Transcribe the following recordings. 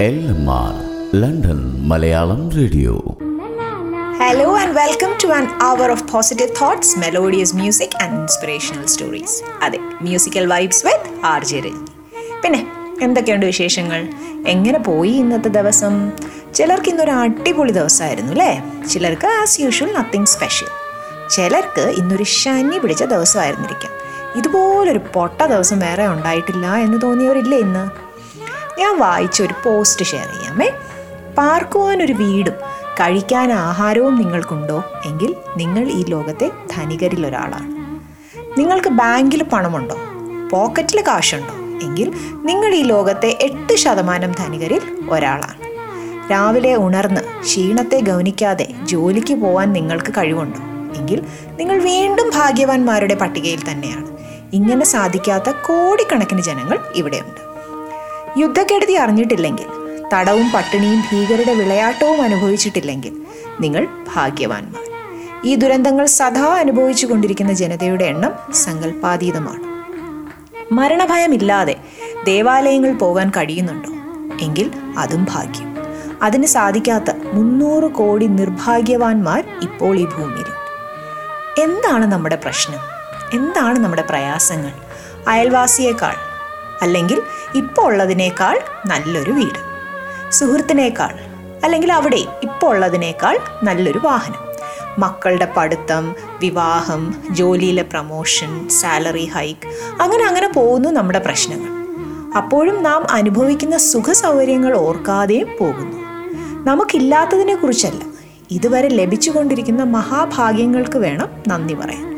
London Malayalam radio. Hello and welcome to an hour of positive thoughts, melodious music and inspirational stories. അതെ musical vibes with R J Reji പിന്നെ എന്തൊക്കെയുണ്ട് വിശേഷങ്ങൾ? എങ്ങനെ പോയി ഇന്നത്തെ ദിവസം? ചിലർക്ക് ഇന്നൊരു അടിപൊളി ദിവസമായിരുന്നു അല്ലേ? ചിലർക്ക് ആസ് യൂഷ്വൽ നത്തിങ് സ്പെഷ്യൽ ചിലർക്ക് ഇന്നൊരു ശനി പിടിച്ച ദിവസമായിരുന്നിരിക്കാം. ഇതുപോലൊരു പൊട്ട ദിവസം വേറെ ഉണ്ടായിട്ടില്ല എന്ന് തോന്നിയവരില്ലേ ഇന്ന്? ഞാൻ വായിച്ച ഒരു പോസ്റ്റ് ഷെയർ ചെയ്യാമേ. പാർക്കുവാൻ ഒരു വീടും കഴിക്കാൻ ആഹാരവും നിങ്ങൾക്കുണ്ടോ? എങ്കിൽ നിങ്ങൾ ഈ ലോകത്തെ ധനികരിൽ ഒരാളാണ് നിങ്ങൾക്ക് ബാങ്കിൽ പണമുണ്ടോ? പോക്കറ്റിൽ കാശുണ്ടോ? എങ്കിൽ നിങ്ങൾ ഈ ലോകത്തെ എട്ട് ശതമാനം ധനികരിൽ ഒരാളാണ്. രാവിലെ ഉണർന്ന് ക്ഷീണത്തെ ഗൗനിക്കാതെ ജോലിക്ക് പോവാൻ നിങ്ങൾക്ക് കഴിവുണ്ടോ? എങ്കിൽ നിങ്ങൾ വീണ്ടും ഭാഗ്യവാന്മാരുടെ പട്ടികയിൽ തന്നെയാണ്. ഇങ്ങനെ സാധിക്കാത്ത കോടിക്കണക്കിന് ജനങ്ങൾ ഇവിടെയുണ്ട്. യുദ്ധക്കെടുതി അറിഞ്ഞിട്ടില്ലെങ്കിൽ തടവും പട്ടിണിയും ഭീകരരുടെ വിളയാട്ടവും അനുഭവിച്ചിട്ടില്ലെങ്കിൽ നിങ്ങൾ ഭാഗ്യവാന്മാർ. ഈ ദുരന്തങ്ങൾ സദാ അനുഭവിച്ചു കൊണ്ടിരിക്കുന്ന ജനതയുടെ എണ്ണം സങ്കല്പാതീതമാണ് മരണഭയമില്ലാതെ ദേവാലയങ്ങൾ പോകാൻ കഴിയുന്നുണ്ടോ? എങ്കിൽ അതും ഭാഗ്യം. അതിന് സാധിക്കാത്ത മുന്നൂറ് കോടി നിർഭാഗ്യവാന്മാർ ഇപ്പോൾ ഈ ഭൂമിയിൽ. എന്താണ് നമ്മുടെ പ്രശ്നം? എന്താണ് നമ്മുടെ പ്രയാസങ്ങൾ? അയൽവാസിയേക്കാൾ അല്ലെങ്കിൽ ഇപ്പോൾ ഉള്ളതിനേക്കാൾ നല്ലൊരു വീട്. സുഹൃത്തിനേക്കാൾ അല്ലെങ്കിൽ അവിടെ ഇപ്പോൾ ഉള്ളതിനേക്കാൾ നല്ലൊരു വാഹനം. മക്കളുടെ പഠിത്തം വിവാഹം ജോലിയിലെ പ്രമോഷൻ സാലറി ഹൈക്ക് അങ്ങനെ അങ്ങനെ പോകുന്നു നമ്മുടെ പ്രശ്നങ്ങൾ. അപ്പോഴും നാം അനുഭവിക്കുന്ന സുഖ സൗകര്യങ്ങൾ ഓർക്കാതെയും പോകുന്നു. നമുക്കില്ലാത്തതിനെ കുറിച്ചല്ല. ഇതുവരെ ലഭിച്ചുകൊണ്ടിരിക്കുന്ന മഹാഭാഗ്യങ്ങൾക്ക് വേണം നന്ദി പറയാൻ.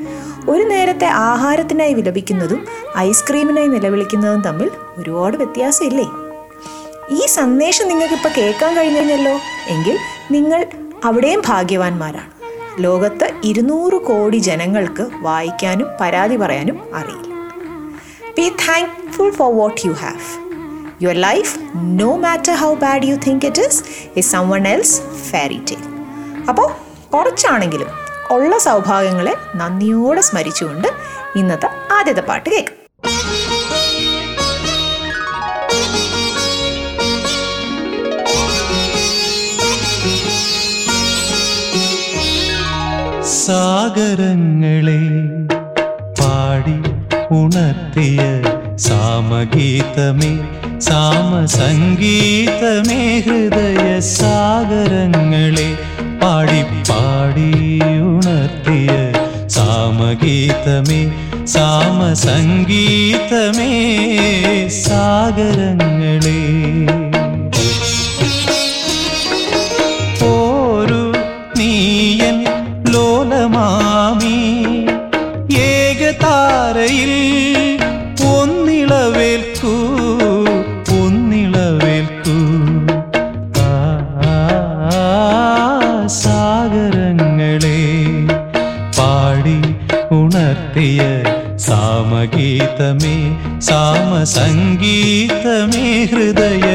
ഒരു നേരത്തെ ആഹാരത്തിനായി വിലപിക്കുന്നതും ഐസ്ക്രീമിനായി നിലവിളിക്കുന്നതും തമ്മിൽ ഒരുപാട് വ്യത്യാസമില്ലേ? ഈ സന്ദേശം നിങ്ങൾക്കിപ്പോൾ കേൾക്കാൻ കഴിഞ്ഞല്ലോ എങ്കിൽ നിങ്ങൾ അവിടെയും ഭാഗ്യവാന്മാരാണ്. ലോകത്ത് ഇരുന്നൂറ് കോടി ജനങ്ങൾക്ക് വായിക്കാനും പരാതി പറയാനും അറിയില്ല. Be thankful for what you have your life no matter how bad you think it is is someone else fairy tale അപ്പോൾ കുറച്ചാണെങ്കിലും ഉള്ള സൗഭാഗ്യങ്ങളെ നന്ദിയോടെ സ്മരിച്ചുകൊണ്ട് ഇന്നത്തെ ആദ്യത്തെ പാട്ട് കേൾക്കാം. സാഗരങ്ങളെ പാടി ഉണർത്തിയ സാമഗീതമേ സാമസംഗീതമേ ഹൃദയ സാഗരങ്ങളെ പാടി പാടി ഉണർത്തിയ സാമഗീതമേ സാമസംഗീതമേ സാഗരങ്ങളെ പോരു നീയൻ ലോലമാമി ഏകതാരയിൽ സാമഗീതമേ സാമസംഗീതമേ ഹൃദയ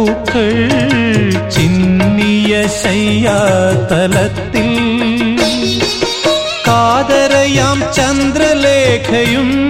പിച്ചകപ്പൂക്കൾ ചിന്നിയ ശയ്യാതലത്തിൽ. കാതരയാം ചന്ദ്രലേഖയും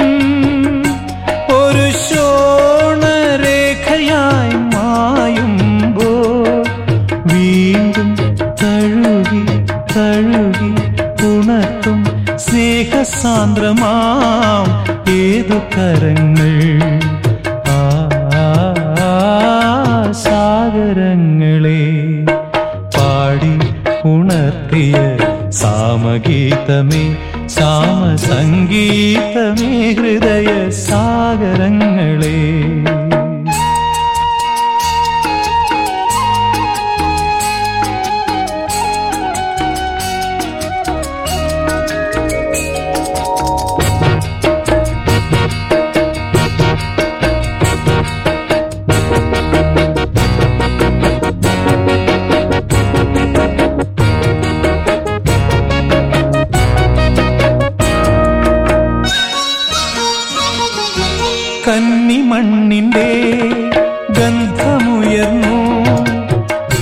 കന്നിമണ്ണിന്റെ ഗന്ധമുയർന്നു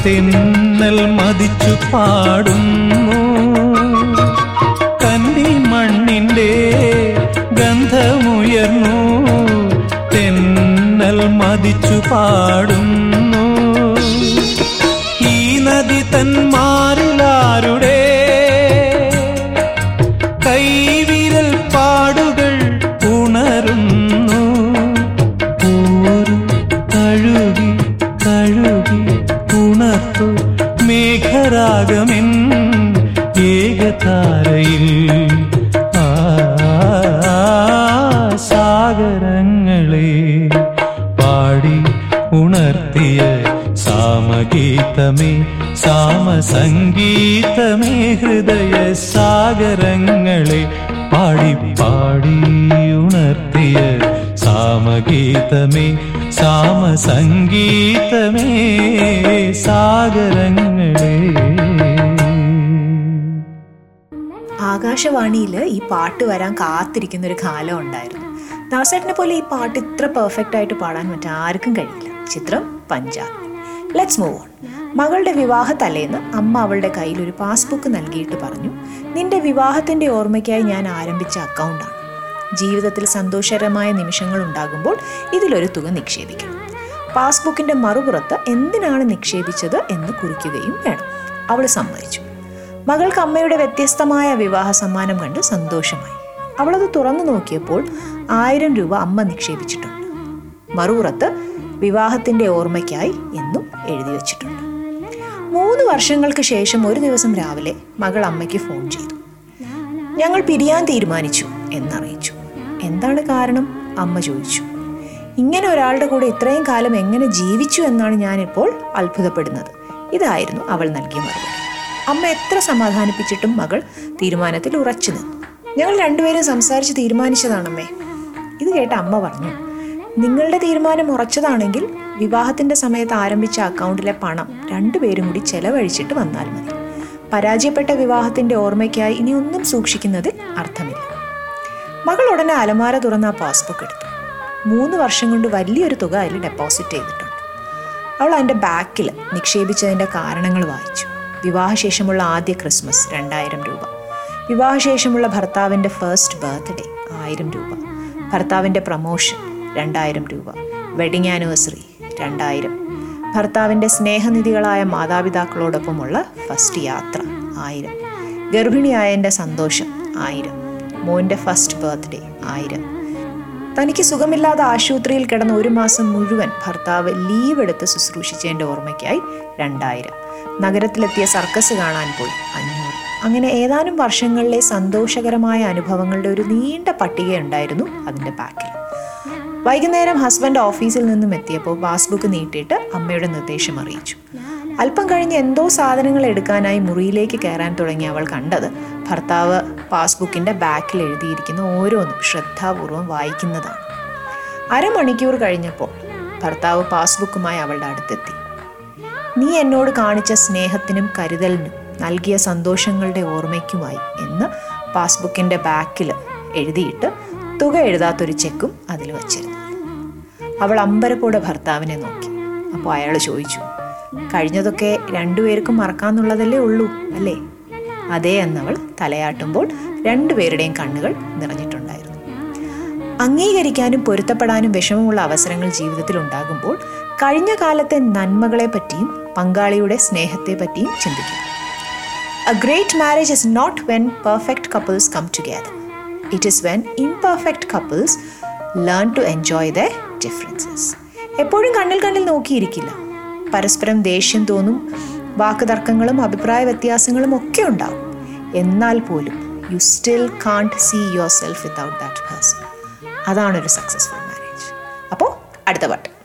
തെന്നൽ മതിച്ചു പാടുന്നു. കന്നി മണ്ണിന്റെ ഗന്ധമുയർന്നു തെന്നൽ മതിച്ചു പാടുന്നു. സാമഗീതമേ സാമസംഗീതമേ സാഗരങ്ങളെ. ആകാശവാണിയിൽ ഈ പാട്ട് വരാൻ കാത്തിരിക്കുന്ന ഒരു കാലം ഉണ്ടായിരുന്നു. ദാസേട്ടനെ പോലെ ഈ പാട്ട് ഇത്ര പെർഫെക്റ്റ് ആയിട്ട് പാടാൻ മറ്റാർക്കും കഴിയില്ല. ചിത്രം പഞ്ചാബ്. ലെറ്റ്സ് മൂവ് ഓൺ മകളുടെ വിവാഹ തലേന്ന് അമ്മ അവളുടെ കയ്യിൽ ഒരു പാസ്ബുക്ക് നൽകിയിട്ട് പറഞ്ഞു നിന്റെ വിവാഹത്തിന്റെ ഓർമ്മയ്ക്കായി ഞാൻ ആരംഭിച്ച അക്കൗണ്ടാണ് ജീവിതത്തിൽ സന്തോഷകരമായ നിമിഷങ്ങൾ ഉണ്ടാകുമ്പോൾ ഇതിലൊരു തുക നിക്ഷേപിക്കണം. പാസ്ബുക്കിന്റെ മറുപുറത്ത് എന്തിനാണ് നിക്ഷേപിച്ചത് എന്ന് കുറിക്കുകയും വേണം. അവൾ സമ്മതിച്ചു. മകൾക്ക് അമ്മയുടെ വ്യത്യസ്തമായ വിവാഹ സമ്മാനം കണ്ട് സന്തോഷമായി. അവളത് തുറന്നു നോക്കിയപ്പോൾ ആയിരം രൂപ അമ്മ നിക്ഷേപിച്ചിട്ടുണ്ട്. മറുപുറത്ത് വിവാഹത്തിന്റെ ഓർമ്മയ്ക്കായി എന്നും എഴുതി വച്ചിട്ടുണ്ട്. മൂന്ന് വർഷങ്ങൾക്ക് ശേഷം ഒരു ദിവസം രാവിലെ മകൾ അമ്മയ്ക്ക് ഫോൺ ചെയ്തു. ഞങ്ങൾ പിരിയാൻ തീരുമാനിച്ചു എന്നറിയിച്ചു. എന്താണ് കാരണം? അമ്മ ചോദിച്ചു. ഇങ്ങനെ ഒരാളുടെ കൂടെ ഇത്രയും കാലം എങ്ങനെ ജീവിച്ചു എന്നാണ് ഞാനിപ്പോൾ അത്ഭുതപ്പെടുന്നത്. ഇതായിരുന്നു അവൾ നൽകിയ മറുപടി. അമ്മ എത്ര സമാധാനിപ്പിച്ചിട്ടും മകൾ തീരുമാനത്തിൽ ഉറച്ചു നിന്നു. ഞങ്ങൾ രണ്ടുപേരും സംസാരിച്ച് തീരുമാനിച്ചതാണമ്മേ. ഇത് കേട്ട അമ്മ പറഞ്ഞു നിങ്ങളുടെ തീരുമാനം ഉറച്ചതാണെങ്കിൽ വിവാഹത്തിന്റെ സമയത്ത് ആരംഭിച്ച അക്കൗണ്ടിലെ പണം രണ്ടുപേരും കൂടി ചെലവഴിച്ചിട്ട് വന്നാൽ മതി. പരാജയപ്പെട്ട വിവാഹത്തിന്റെ ഓർമ്മയ്ക്കായി ഇനി ഒന്നും സൂക്ഷിക്കുന്നതിൽ അർത്ഥമില്ല. മകൾ ഉടനെ അലമാര തുറന്ന് ആ പാസ്ബുക്ക് എടുത്തു. മൂന്ന് വർഷം കൊണ്ട് വലിയൊരു തുക അതിൽ ഡെപ്പോസിറ്റ് ചെയ്തിട്ടുണ്ട്. അവൾ അതിന്റെ ബാക്കിൽ നിക്ഷേപിച്ചതിന്റെ കാരണങ്ങൾ വായിച്ചു. വിവാഹശേഷമുള്ള ആദ്യ ക്രിസ്മസ് രണ്ടായിരം രൂപ. വിവാഹശേഷമുള്ള ഭർത്താവിന്റെ ഫസ്റ്റ് ബർത്ത്ഡേ ആയിരം രൂപ. ഭർത്താവിന്റെ പ്രമോഷൻ രണ്ടായിരം രൂപ. വെഡിങ് ആനിവേഴ്സറി രണ്ടായിരം. ഭർത്താവിന്റെ സ്നേഹനിധികളായ മാതാപിതാക്കളോടൊപ്പമുള്ള ഫസ്റ്റ് യാത്ര ആയിരം. ഗർഭിണിയായ എന്റെ സന്തോഷം ആയിരം. മോന്റെ ഫസ്റ്റ് ബർത്ത്ഡേ ആയിരം. തനിക്ക് സുഖമില്ലാതെ ആശുപത്രിയിൽ കിടന്ന ഒരു മാസം മുഴുവൻ ഭർത്താവ് ലീവ് എടുത്ത് ശുശ്രൂഷിച്ചതിന്റെ ഓർമ്മയ്ക്കായി രണ്ടായിരം. നഗരത്തിലെത്തിയ സർക്കസ് കാണാൻ പോയി അഞ്ഞൂറ്. അങ്ങനെ ഏതാനും വർഷങ്ങളിലെ സന്തോഷകരമായ അനുഭവങ്ങളുടെ ഒരു നീണ്ട പട്ടികയുണ്ടായിരുന്നു അതിന്റെ ബാക്കിൽ. വൈകുന്നേരം ഹസ്ബൻഡ് ഓഫീസിൽ നിന്നും എത്തിയപ്പോൾ പാസ്ബുക്ക് നീട്ടിയിട്ട് അമ്മയുടെ നിർദ്ദേശം അറിയിച്ചു. അല്പം കഴിഞ്ഞ് എന്തോ സാധനങ്ങൾ എടുക്കാനായി മുറിയിലേക്ക് കയറാൻ തുടങ്ങി അവൾ കണ്ടത്. ഭർത്താവ് പാസ്ബുക്കിന്റെ ബാക്കിൽ എഴുതിയിരിക്കുന്ന ഓരോന്നും ശ്രദ്ധാപൂർവം വായിക്കുന്നതാണ്. അരമണിക്കൂർ കഴിഞ്ഞപ്പോൾ ഭർത്താവ് പാസ്ബുക്കുമായി അവളുടെ അടുത്തെത്തി. നീ എന്നോട് കാണിച്ച സ്നേഹത്തിനും കരുതലിനും നൽകിയ സന്തോഷങ്ങളുടെ ഓർമ്മയ്ക്കുമായി എന്ന് പാസ്ബുക്കിന്റെ ബാക്കിൽ എഴുതിയിട്ട് തുക എഴുതാത്തൊരു ചെക്കും അതിൽ വച്ചിരുന്നു. അവൾ അമ്പരപ്പോടെ ഭർത്താവിനെ നോക്കി. അപ്പോൾ അയാൾ ചോദിച്ചു കഴിഞ്ഞതൊക്കെ രണ്ടുപേർക്കും മറക്കാന്നുള്ളതല്ലേ ഉള്ളൂ അല്ലേ? അതേ എന്നവൾ തലയാട്ടുമ്പോൾ രണ്ടുപേരുടെയും കണ്ണുകൾ നിറഞ്ഞിട്ടുണ്ടായിരുന്നു. അംഗീകരിക്കാനും പൊരുത്തപ്പെടാനും വിഷമമുള്ള അവസരങ്ങൾ ജീവിതത്തിൽ ഉണ്ടാകുമ്പോൾ കഴിഞ്ഞ കാലത്തെ നന്മകളെ പറ്റിയും പങ്കാളിയുടെ സ്നേഹത്തെ പറ്റിയും ചിന്തിക്കും. A great marriage is not when perfect couples come together it is when imperfect couples learn to enjoy the differences എപ്പോഴും കണ്ണിൽ കണ്ണിൽ നോക്കിയിരിക്കില്ല. പരസ്പരം ദേഷ്യം തോന്നും വാക്കുതർക്കങ്ങളും അഭിപ്രായ വ്യത്യാസങ്ങളും ഒക്കെ ഉണ്ടാവും. എന്നാൽ പോലും you still can't see yourself without that person അതാണ് ഒരു സക്സസ്ഫുൾ മാരേജ് അപ്പോൾ അടുത്ത പാട്ട്.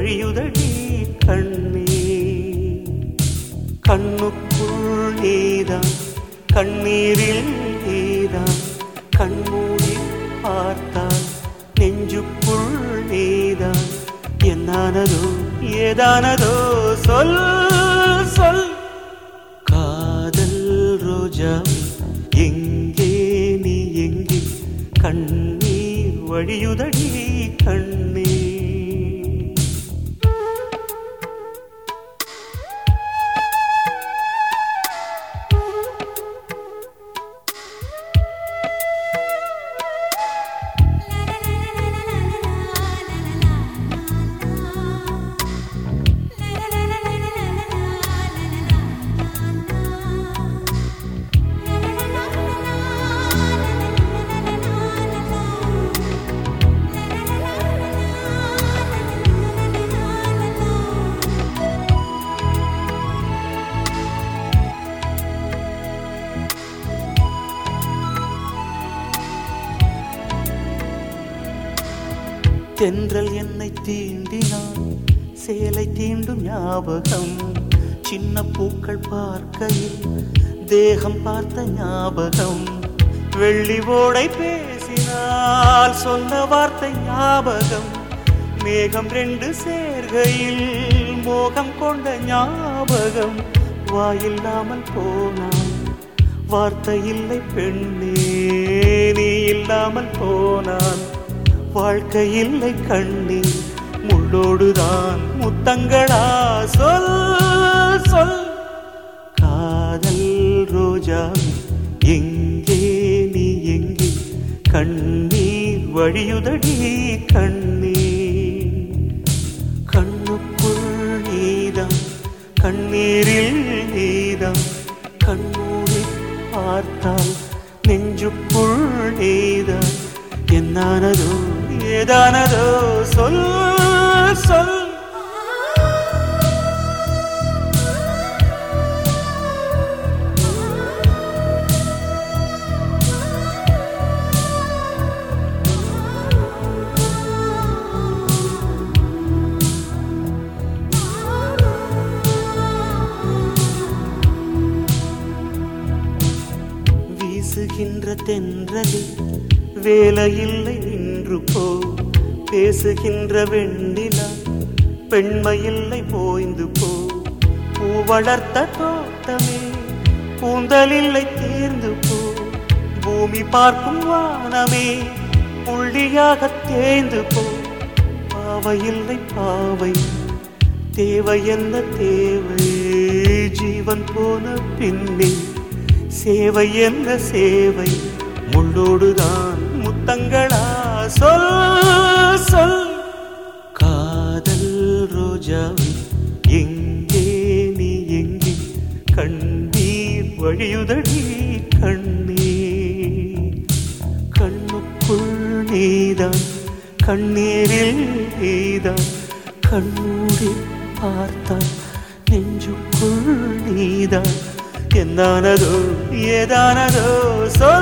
வழியுதடி கண்ணே. கண்ணுக்குள் நீதான் கண்ணீரில் நீதான் கண்மூடி பார்த்தால் நெஞ்சுக்குள் நீதான். என்னானதோ ஏதானதோ சொல் சொல். காதல் ரோஜா எங்கே நீ எங்கே? கண்ணீர் வழியுதடி கண் தேகம் பார்த்த ஞாபகம். வெள்ளி ஓடை பேசினால் சொன்ன வார்த்தை ஞாபகம். மேகம் ரெண்டு சேர்கையில் மோகம் கொண்ட ஞாபகம். வாயில்லாமல் போனான் வார்த்தை இல்லை பெண்ணே நீ இல்லாமல் போனான் வாழ்க்கை இல்லை கண்ணீர் முள்ளோடுதான் முத்தங்களா சொல் சொல். கண்ணீர் வழியுதடி கண்ணீர். கண்ணுக்குள் நீதான் கண்ணீரில் நீதான் கண்ணூரி பார்த்தால் நெஞ்சுக்குள் நீதான் என்னானதோ ஏதானதோ சொல் சொல். இல்லை நின்று போ. பேசுகின்ற வெண்ணிலா பெண்மையில்லை போய்ந்து போ. பூ வளர்த்த தோட்டமே கூந்தலில்லை தேர்ந்து போ. பூமி பார்க்கும் வானமே புள்ளியாக தேர்ந்து போ. பாவையில்லை பாவை தேவை என்ன தேவை? ஜீவன் போன பின்னே சேவை என்ன சேவை? முள்ளோடுதான் சொல் சொல் காதல் ரோஜாவே எங்கே நீ எங்கே கண்ணீர் வழியுதடி கண்ணீர் கண்ணுக்குள் நீதான் கண்ணீரில் நீதான் கண்ணூடி பார்த்தால் நெஞ்சுக்குள் நீதான் എന്നാനതോ ഏതാനതോ சொல்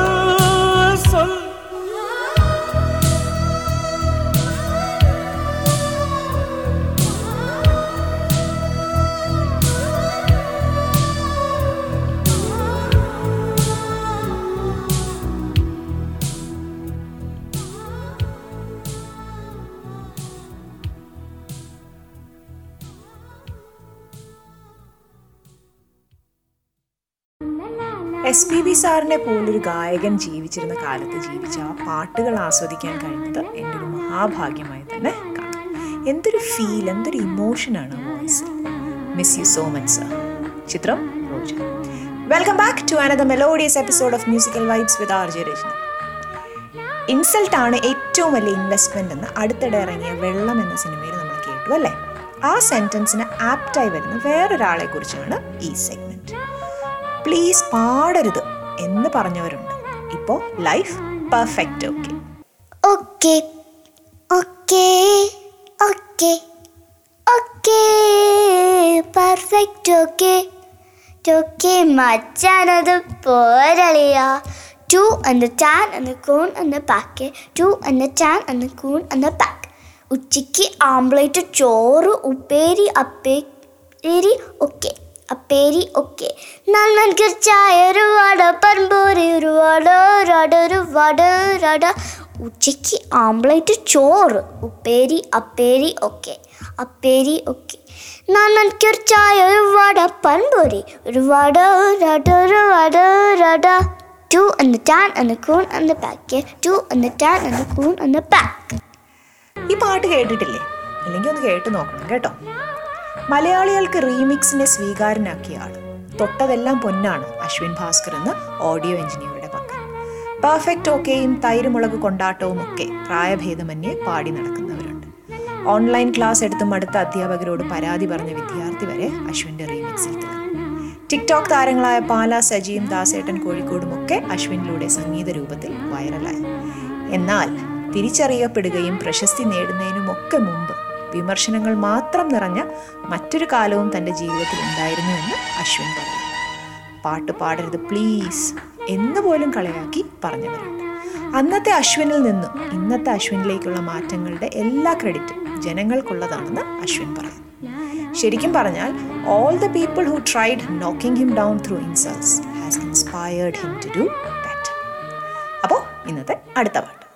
സാറിനെ പോലൊരു ഗായകൻ ജീവിച്ചിരുന്ന കാലത്ത് ജീവിച്ച ആ പാട്ടുകൾ ആസ്വദിക്കാൻ കഴിഞ്ഞത് എന്റെ ഒരു മഹാഭാഗ്യമായി തന്നെ കാണാം. എന്തൊരു ഫീൽ എന്തൊരു ഇമോഷനാണ് voice miss you so much sir ചിത്രം Roja. Welcome back to another melodious episode of musical vibes with R J Rajani insult ആണ് ഏറ്റവും വലിയ ഇൻവെസ്റ്റ്മെന്റ് എന്ന് അടുത്തിടെ ഇറങ്ങിയ വെള്ളം എന്ന സിനിമയിൽ നമ്മൾ കേട്ടു അല്ലേ? ആ സെന്റൻസിന് ആപ്റ്റായി വരുന്ന വേറൊരാളെ കുറിച്ചാണ് ഈ സെഗ്മെന്റ് പ്ലീസ് പാടരുത്. എന്ന് പറഞ്ഞവരുണ്ട്. ഇപ്പോൾ life perfect okay okay okay okay okay perfect okay ടോക്കെ മച്ചാനത് പോരളിയ. ടു and the tan കൂൺ the pack ടു and the tan കൂൺ the പാക്ക് ഉച്ചയ്ക്ക് ആംബ്ലേറ്റ് ചോറ് ഉപ്പേരി അപ്പേരി ഒക്കെ അപ്പേരി ഒക്കെ നന്മൻക്ക് ചായ ഒരു വട ഒരു വട രട ഒരു വട ഉച്ചയ്ക്ക് ആംബ്ലേറ്റ് ചോറ്. ഉപ്പേരി അപ്പേരി ഒക്കെ അപ്പേരി ഒക്കെ നന്മൻക്കൊരു ചായ ഒരു വട പൻപോരി ഒരു വട രട ഒരു വട രട ടു എന്ന് ടാൻ എന്ന് കൂൺ എന്ന് പാക്ക്. ടു എന്ന് ടാൻ എന്ന് കൂൺ എന്ന് pack. ഈ പാട്ട് കേട്ടിട്ടില്ലേ? അല്ലെങ്കിൽ ഒന്ന് കേട്ട് നോക്കണം കേട്ടോ? മലയാളികൾക്ക് റീമിക്സിനെ സ്വീകാരനാക്കിയ ആൾ. തൊട്ടതെല്ലാം പൊന്നാണ് അശ്വിൻ ഭാസ്കർ എന്ന ഓഡിയോ എഞ്ചിനീയറുടെ പക്കൽ പെർഫെക്റ്റ് ഓക്കെയും തൈരുമുളക് കൊണ്ടാട്ടവും ഒക്കെ പ്രായഭേദമന്യേ പാടി നടക്കുന്നവരുണ്ട്. ഓൺലൈൻ ക്ലാസ് എടുത്തും അടുത്ത അധ്യാപകരോട് പരാതി പറഞ്ഞ വിദ്യാർത്ഥി വരെ അശ്വിന്റെ റീമിക്സിൽ തിളങ്ങി ടിക്ടോക്ക് താരങ്ങളായ പാല സജിയും ദാസേട്ടൻ കോഴിക്കോടും ഒക്കെ അശ്വിനിലൂടെ സംഗീത രൂപത്തിൽ വൈറലായി എന്നാൽ തിരിച്ചറിയപ്പെടുകയും പ്രശസ്തി നേടുന്നതിനുമൊക്കെ മുമ്പ് വിമർശനങ്ങൾ മാത്രം നിറഞ്ഞ മറ്റൊരു കാലവും തന്റെ ജീവിതത്തിൽ ഉണ്ടായിരുന്നു എന്ന് അശ്വിൻ പറഞ്ഞു പാട്ട് പാടരുത് പ്ലീസ് എന്ന് പോലും കളയാക്കി പറഞ്ഞവരുണ്ട്. അന്നത്തെ അശ്വിനിൽ നിന്നും ഇന്നത്തെ അശ്വിനിലേക്കുള്ള മാറ്റങ്ങളുടെ എല്ലാ ക്രെഡിറ്റും ജനങ്ങൾക്കുള്ളതാണെന്ന് അശ്വിൻ പറഞ്ഞു ശരിക്കും പറഞ്ഞാൽ all the people who tried knocking him down through insults has inspired him to do better അപ്പോൾ ഇന്നത്തെ അടുത്ത പാട്ട്.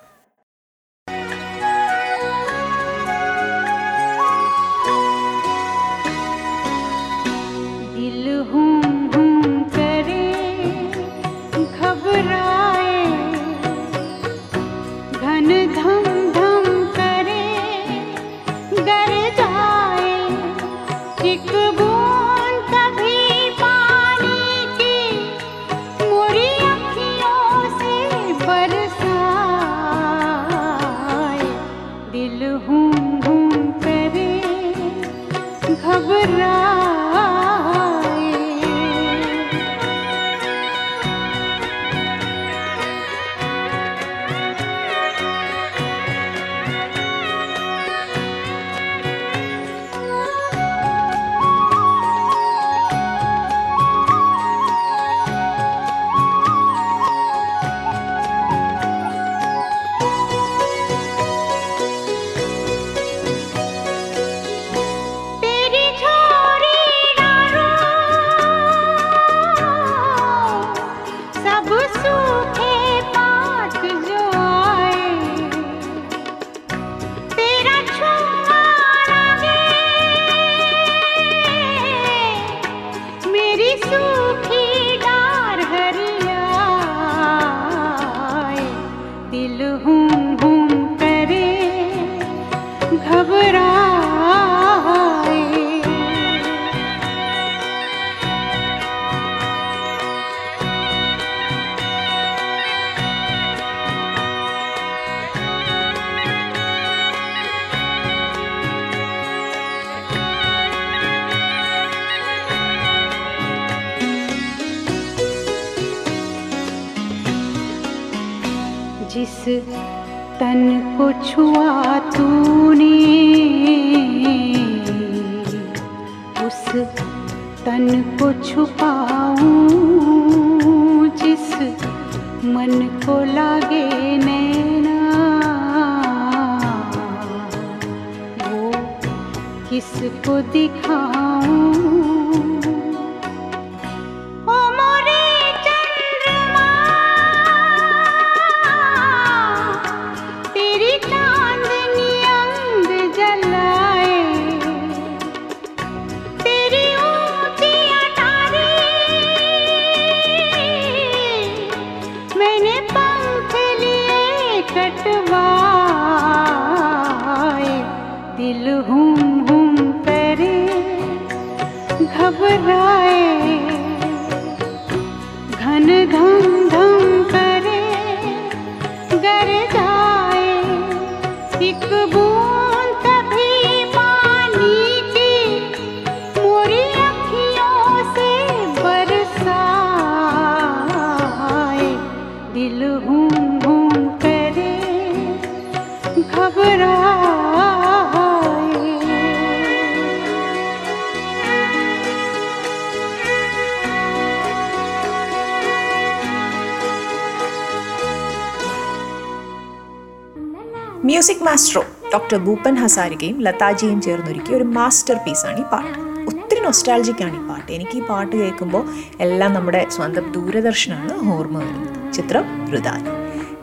दिल हुम हुम करे घबरा മ്യൂസിക് മാസ്റ്ററോ ഡോക്ടർ ഭൂപ്പൻ ഹസാരികയും ലതാജിയും ചേർന്നൊരുക്കിയ ഒരു മാസ്റ്റർ പീസാണ് ഈ പാട്ട്. ഒത്തിരി നൊസ്റ്റാൾജിക്കാണ് ഈ പാട്ട്. എനിക്ക് ഈ പാട്ട് കേൾക്കുമ്പോൾ എല്ലാം നമ്മുടെ സ്വന്തം ദൂരദർശനാണ് ഓർമ്മ വരുന്നത്. ചിത്രം ഋതാൻ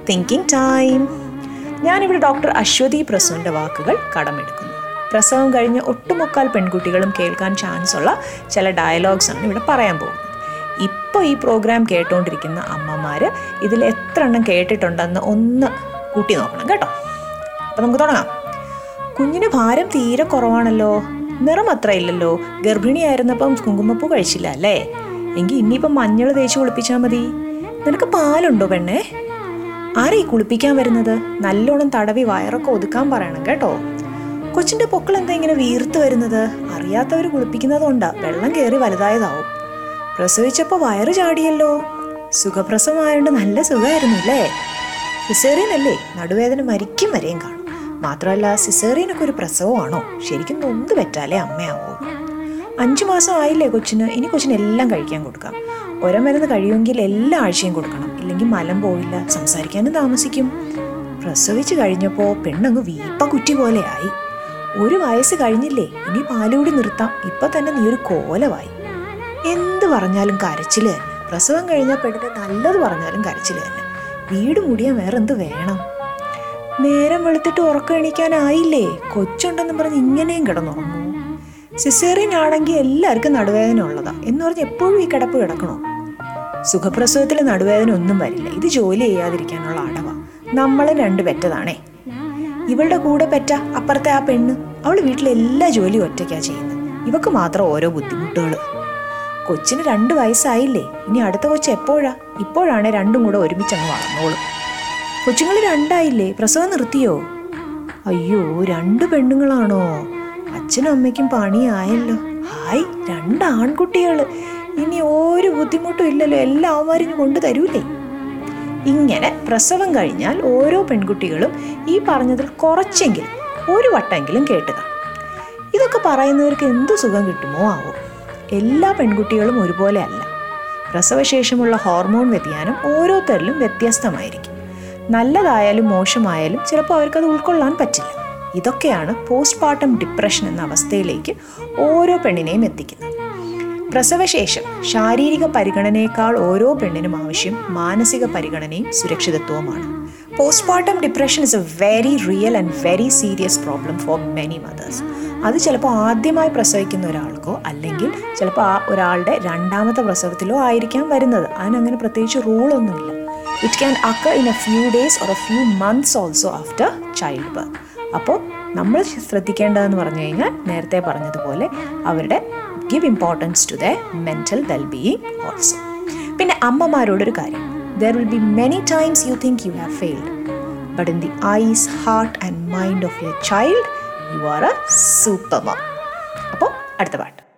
തിങ്കിങ് ടൈം ഞാനിവിടെ ഡോക്ടർ അശ്വതി പ്രസുവിന്റെ വാക്കുകൾ കടമെടുക്കുന്നു. പ്രസവം കഴിഞ്ഞ് ഒട്ടുമുക്കാൽ പെൺകുട്ടികളും കേൾക്കാൻ ചാൻസ് ഉള്ള ചില ഡയലോഗ്സ് ആണ് ഇവിടെ പറയാൻ പോകുന്നത്. ഇപ്പോൾ ഈ പ്രോഗ്രാം കേട്ടുകൊണ്ടിരിക്കുന്ന അമ്മമാർ ഇതിൽ എത്ര എണ്ണം കേട്ടിട്ടുണ്ടെന്ന് ഒന്ന് കൂട്ടി നോക്കണം കേട്ടോ. അപ്പം നമുക്ക് തുടങ്ങാം. കുഞ്ഞിന് ഭാരം തീരെ കുറവാണല്ലോ. നിറം അത്ര ഇല്ലല്ലോ. ഗർഭിണിയായിരുന്നപ്പം കുങ്കുമപ്പൂ കഴിച്ചില്ല അല്ലേ? എങ്കിൽ ഇനിയിപ്പം മഞ്ഞൾ തേച്ച് കുളിപ്പിച്ചാൽ മതി. നിനക്ക് പാലുണ്ടോ പെണ്ണേ? ആരാ കുളിപ്പിക്കാൻ വരുന്നത്? നല്ലോണം തടവി വയറൊക്കെ ഒതുക്കാൻ പറയണം കേട്ടോ. കൊച്ചിന്റെ പൊക്കൾ എന്താ ഇങ്ങനെ വീർത്ത് വരുന്നത്? അറിയാത്തവർ കുളിപ്പിക്കുന്നതുകൊണ്ടാ വെള്ളം കയറി വലുതായതാവും. പ്രസവിച്ചപ്പോൾ വയറ് ചാടിയല്ലോ. സുഖപ്രസവമായോണ്ട് നല്ല സുഖമായിരുന്നു അല്ലേ? സിസേറിയനല്ലേ നടുവേദന മരിക്കും വരെയും കാണും. മാത്രമല്ല സിസേറിയനൊക്കെ ഒരു പ്രസവമാണോ? ശരിക്കും നൊന്ത് പറ്റാലേ അമ്മയാവൂ. അഞ്ചു മാസം ആയില്ലേ കൊച്ചിന്? ഇനി കൊച്ചിന് എല്ലാം കഴിക്കാൻ കൊടുക്കാം. ഒരം മരുന്ന് കഴിയുമെങ്കിൽ എല്ലാ ആഴ്ചയും കൊടുക്കണം. ഇല്ലെങ്കിൽ മലം പോയില്ല സംസാരിക്കാനും താമസിക്കും. പ്രസവിച്ച് കഴിഞ്ഞപ്പോൾ പെണ്ണങ്ങ് വീപ്പ കുറ്റി പോലെയായി ഒരു വയസ്സ് കഴിഞ്ഞില്ലേ? ഇനി പാലുകൂടി നിർത്താം. ഇപ്പൊ തന്നെ നീ ഒരു കോലമായി എന്ത് പറഞ്ഞാലും കരച്ചിൽ തന്നെ. പ്രസവം കഴിഞ്ഞ പെണ്ണിന് നല്ലത് പറഞ്ഞാലും കരച്ചിൽ തന്നെ. വീട് മുടിയാൻ വേറെന്ത് വേണം? നേരം വെളുത്തിട്ട് ഉറക്കം എണീക്കാനായില്ലേ? കൊച്ചുണ്ടെന്ന് പറഞ്ഞ് ഇങ്ങനെയും കിടന്നുറങ്ങും സിസേറിയൻ ആണെങ്കിൽ എല്ലാവർക്കും നടുവേദന ഉള്ളതാ. എന്ന് പറഞ്ഞ് എപ്പോഴും ഈ കിടപ്പ് കിടക്കണോ. സുഖപ്രസവത്തിൽ നടുവേദന ഒന്നും വരില്ല. ഇത് ജോലി ചെയ്യാതിരിക്കാനുള്ള അടവ. നമ്മളെ രണ്ട് പെറ്റതാണേ. ഇവളുടെ കൂടെ പെറ്റ അപ്പുറത്തെ ആ പെണ്ണ്. അവൾ വീട്ടിലെ എല്ലാ ജോലിയും ഒറ്റയ്ക്കാ ചെയ്യുന്നത് ഇവക്ക് മാത്രം ഓരോ ബുദ്ധിമുട്ടുകൾ കൊച്ചിന് രണ്ട് വയസ്സായില്ലേ. ഇനി അടുത്ത കൊച്ച് എപ്പോഴാ? ഇപ്പോഴാണേ രണ്ടും കൂടെ ഒരുമിച്ചങ്ങ് വളർന്നോളും. കൊച്ചുങ്ങൾ രണ്ടായില്ലേ? പ്രസവം നിർത്തിയോ? അയ്യോ രണ്ട് പെണ്ണുങ്ങളാണോ? അച്ഛനും അമ്മയ്ക്കും പണിയായല്ലോ. ഹായ് രണ്ട് ആൺകുട്ടികൾ ഇനി ഒരു ബുദ്ധിമുട്ടും ഇല്ലല്ലോ എല്ലാ അവന്മാരും കൊണ്ടു തരൂലേ? ഇങ്ങനെ പ്രസവം കഴിഞ്ഞാൽ ഓരോ പെൺകുട്ടികളും ഈ പറഞ്ഞതിൽ കുറച്ചെങ്കിലും ഒരു വട്ടമെങ്കിലും കേട്ടുക ഇതൊക്കെ പറയുന്നവർക്ക് എന്ത് സുഖം കിട്ടുമോ ആവോ? എല്ലാ പെൺകുട്ടികളും ഒരുപോലെ അല്ല. പ്രസവശേഷമുള്ള ഹോർമോൺ വ്യതിയാനം ഓരോരുത്തരിലും വ്യത്യസ്തമായിരിക്കും. നല്ലതായാലും മോശമായാലും ചിലപ്പോൾ അവർക്കത് ഉൾക്കൊള്ളാൻ പറ്റില്ല. ഇതൊക്കെയാണ് പോസ്റ്റ് പാർട്ടം ഡിപ്രഷൻ എന്ന അവസ്ഥയിലേക്ക് ഓരോ പെണ്ണിനെയും എത്തിക്കുന്നത്. പ്രസവശേഷം ശാരീരിക പരിഗണനയേക്കാൾ ഓരോ പെണ്ണിനും ആവശ്യം മാനസിക പരിഗണനയും സുരക്ഷിതത്വവുമാണ്. Postmortem depression is a very real and very serious problem for many mothers അത് ചിലപ്പോൾ ആദ്യമായി പ്രസവിക്കുന്ന ഒരാൾക്കോ അല്ലെങ്കിൽ ചിലപ്പോൾ ആ ഒരാളുടെ രണ്ടാമത്തെ പ്രസവത്തിലോ ആയിരിക്കാം വരുന്നത്. അതിനങ്ങനെ പ്രത്യേകിച്ച് റൂളൊന്നുമില്ല it can occur in a few days or a few months also after child birth അപ്പോൾ നമ്മൾ ശ്രദ്ധിക്കേണ്ടതെന്ന് പറഞ്ഞു കഴിഞ്ഞാൽ നേരത്തെ പറഞ്ഞതുപോലെ അവരുടെ give importance to the mental wellbeing also പിന്നെ അമ്മമാരോടൊരു കാര്യം. There will be many times you think you have failed but in the eyes heart and mind of your child you are a super mom അപ്പോൾ അടുത്ത പാട്ട്.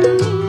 Thank you.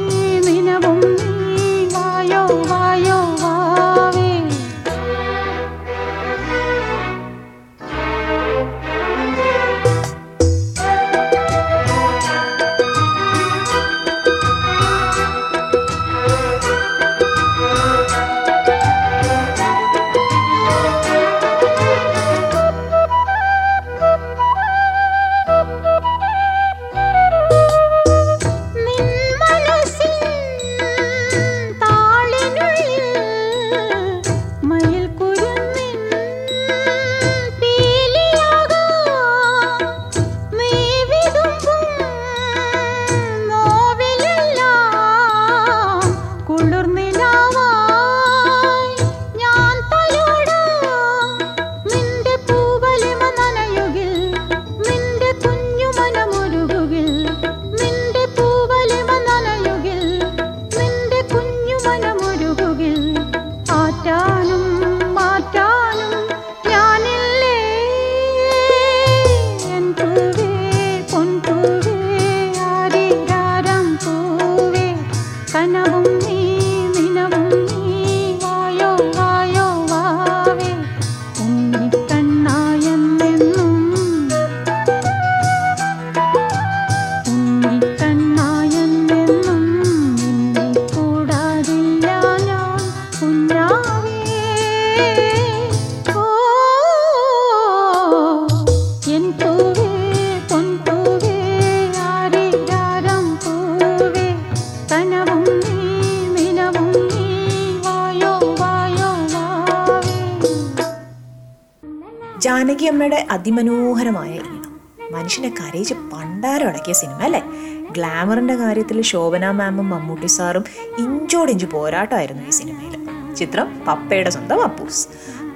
Janaki അമ്മയുടെ അതിമനോഹരമായ ഈണം മനുഷ്യനെ കരയിച്ച് പണ്ടാരം അടക്കിയ സിനിമ അല്ലേ? ഗ്ലാമറിന്റെ കാര്യത്തിൽ ശോഭന മാമും മമ്മൂട്ടി സാറും ഇഞ്ചോടിഞ്ച് പോരാട്ടമായിരുന്നു ഈ സിനിമയിൽ. ചിത്രം പപ്പയുടെ സ്വന്തം Appoos.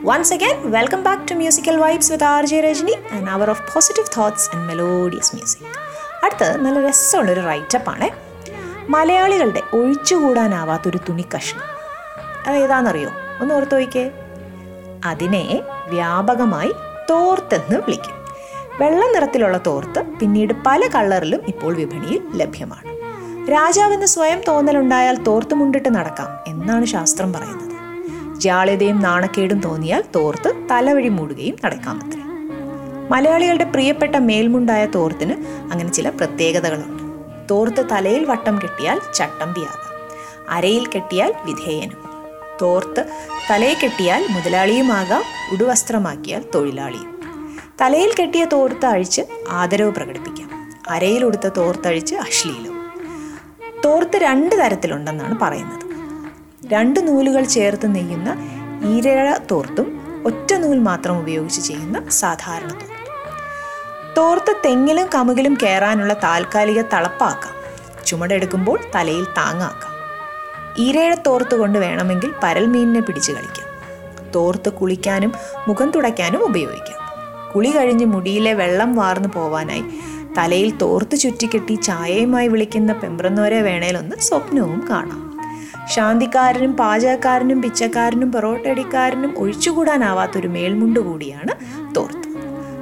Once again welcome back to musical vibes with R J Rajani and hour of positive thoughts and melodious music അടുത്തത് നല്ല രസമുള്ളൊരു റൈറ്റപ്പാണ് മലയാളികളുടെ ഒഴിച്ചുകൂടാനാവാത്തൊരു തുണി കഷ്ണം. അത് ഏതാണെന്നറിയോ? ഒന്ന് ഓർത്തു നോക്കിയേ. അതിനെ വ്യാപകമായി തോർത്തെന്ന് വിളിക്കും. വെള്ള നിറത്തിലുള്ള തോർത്ത് പിന്നീട് പല കളറിലും ഇപ്പോൾ വിപണിയിൽ ലഭ്യമാണ്. രാജാവെന്ന് സ്വയം തോന്നലുണ്ടായാൽ തോർത്ത് മുണ്ടിട്ട് നടക്കാം എന്നാണ് ശാസ്ത്രം പറയുന്നത്. ജാള്യതയും നാണക്കേടും തോന്നിയാൽ തോർത്ത് തലവഴി മൂടുകയും നടക്കാമത്രേ മലയാളികളുടെ പ്രിയപ്പെട്ട മേൽമുണ്ടായ തോർത്തിന് അങ്ങനെ ചില പ്രത്യേകതകളുണ്ട്. തോർത്ത് തലയിൽ വട്ടം കെട്ടിയാൽ ചട്ടമ്പിയാകാം അരയിൽ കെട്ടിയാൽ വിധേയനും. തോർത്ത് തലയിൽ കെട്ടിയാൽ മുതലാളിയുമാകാം ഉടുവസ്ത്രമാക്കിയാൽ തൊഴിലാളിയും. തലയിൽ കെട്ടിയ തോർത്ത് അഴിച്ച് ആദരവ് പ്രകടിപ്പിക്കാം. അരയിൽ ഉടുത്ത തോർത്തഴിച്ച് അശ്ലീലവും. തോർത്ത് രണ്ട് തരത്തിലുണ്ടെന്നാണ് പറയുന്നത്. രണ്ട് നൂലുകൾ ചേർത്ത് നെയ്യുന്ന ഈരഴ തോർത്തും ഒറ്റ നൂൽ മാത്രം ഉപയോഗിച്ച് ചെയ്യുന്ന സാധാരണ തോർത്തും. തോർത്ത് തെങ്ങിലും കമുകിലും കയറാനുള്ള താൽക്കാലിക തളപ്പാക്കാം. ചുമടെടുക്കുമ്പോൾ തലയിൽ താങ്ങാക്കാം. ഈരയുടെ തോർത്ത് കൊണ്ട് വേണമെങ്കിൽ പരൽമീനിനെ പിടിച്ച് കളിക്കാം. തോർത്ത് കുളിക്കാനും മുഖം തുടയ്ക്കാനും ഉപയോഗിക്കാം. കുളി കഴിഞ്ഞ് മുടിയിലെ വെള്ളം വാർന്നു പോവാനായി തലയിൽ തോർത്ത് ചുറ്റിക്കെട്ടി ചായയുമായി വിളിക്കുന്ന പെമ്പ്രന്നോരെ വേണേലൊന്ന് സ്വപ്നവും കാണാം. ശാന്തിക്കാരനും പാചകക്കാരനും പിച്ചക്കാരനും പൊറോട്ടടിക്കാരനും ഒഴിച്ചുകൂടാനാവാത്തൊരു മേൽമുണ്ട് കൂടിയാണ് തോർത്ത്.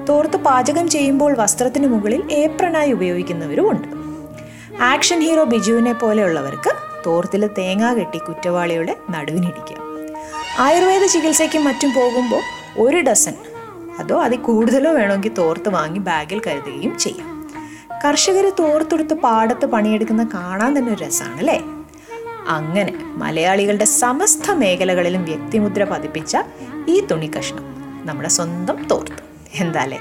തോർത്ത് പാചകം ചെയ്യുമ്പോൾ വസ്ത്രത്തിന് മുകളിൽ ഏപ്രനായി ഉപയോഗിക്കുന്നവരുമുണ്ട്. ആക്ഷൻ ഹീറോ ബിജുവിനെ പോലെയുള്ളവർക്ക് തോർത്തിൽ തേങ്ങ കെട്ടി കുറ്റവാളിയുടെ നടുവിനിടിക്കുക ആയുർവേദ ചികിത്സയ്ക്കും മറ്റും പോകുമ്പോൾ ഒരു ഡസൻ അതോ അതിൽ കൂടുതലോ വേണമെങ്കിൽ തോർത്ത് വാങ്ങി ബാഗിൽ കരുതുകയും ചെയ്യാം. കർഷകർ തോർത്തെടുത്ത് പാടത്ത് പണിയെടുക്കുന്ന കാണാൻ തന്നെ ഒരു രസമാണ് അല്ലേ അങ്ങനെ മലയാളികളുടെ സമസ്ത മേഖലകളിലും വ്യക്തിമുദ്ര പതിപ്പിച്ച ഈ തുണി കഷ്ണം നമ്മുടെ സ്വന്തം തോർത്ത്. എന്താല്ലേ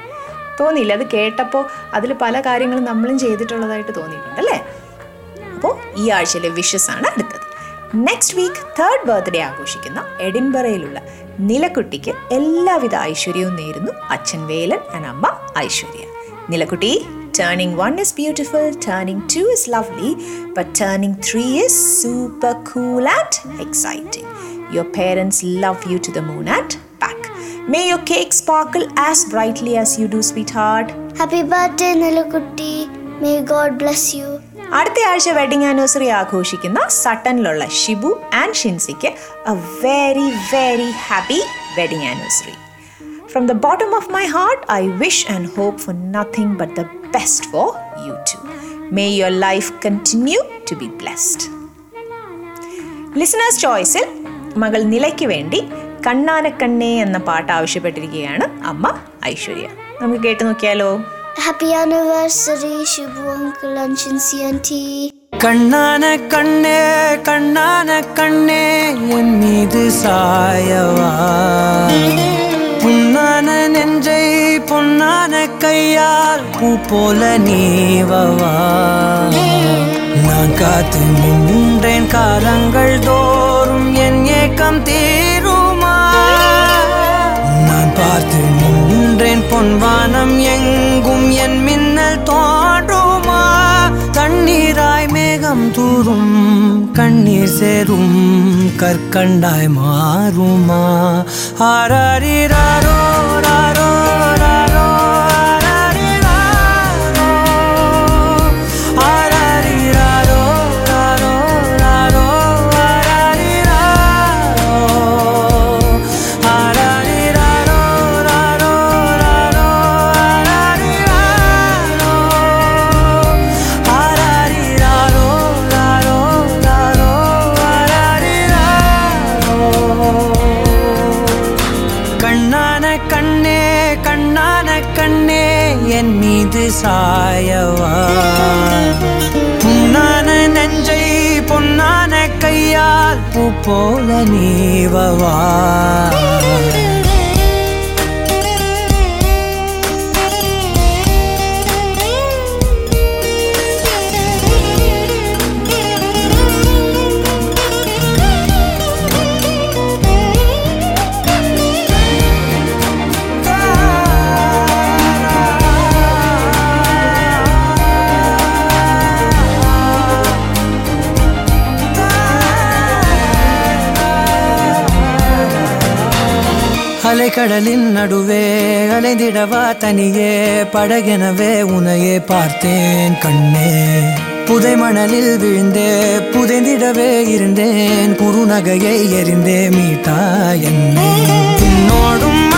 തോന്നിയില്ല? അത് കേട്ടപ്പോൾ അതിൽ പല കാര്യങ്ങളും നമ്മളും ചെയ്തിട്ടുള്ളതായിട്ട് തോന്നിയിട്ടുണ്ട് അല്ലേ ഈ ആഴ്ചയിലെ വിഷസ് ആണ് അടുത്തത്. നെക്സ്റ്റ് വീക്ക് തേർഡ് ബർത്ത്ഡേ ആഘോഷിക്കുന്ന എഡിൻബറയിലുള്ള നിലക്കുട്ടിക്ക് എല്ലാവിധ ഐശ്വര്യവും നേരുന്നു അച്ഛൻ വേലൻ ആൻഡ് അമ്മ Aishwarya. Nilakkutty turning one is beautiful turning two is lovely but turning three is super cool and exciting your parents love you to the moon and back may your cake sparkle as brightly as you do sweet heart happy birthday, Nilakkutty May God bless you. അടുത്ത ആഴ്ച wedding anniversary ആഘോഷിക്കുന്ന സട്ടനിലുള്ള Shibu and ഷിൻസിക്ക് a very very happy wedding anniversary from the bottom of my heart I wish and hope for nothing but the best for you to may your life continue to be blessed listeners ചോയ്സിൽ മകൾ നിലയ്ക്ക് വേണ്ടി കണ്ണാനക്കണ്ണേ എന്ന പാട്ട് ആവശ്യപ്പെട്ടിരിക്കുകയാണ് അമ്മ ഐശ്വര്യ. നമുക്ക് കേട്ട് നോക്കിയാലോ? Happy anniversary Shibu uncle and Shinsi auntie. கண்ணான கண்ணே கண்ணான கண்ணே என் மீது சாயவா? புண்ணான நெஞ்சை பொன்னான கையால் பூ போல நீவவா? நான் காத்து நின்றேன் காலங்கள் தோறும் என் ஏக்கம் தீரும். நின்றேன் பொன்வானம் எங்கும் என் மின்னல் தோன்றுமா? தண்ணீராய் மேகம் தூரும் கண்ணீர் சேரும் கற்கண்டாய் மாறுமா? ஆராரிராரோ போல நீவவா அலைக்கடலின் நடுவே அலைந்திடவா தனியே படகெனவே உனையே பார்த்தேன் கண்ணே. புதை மணலில் விழுந்தே புதைந்திடவே இருந்தேன் குறுநகையை எறிந்தே மீட்டா என்னோடும்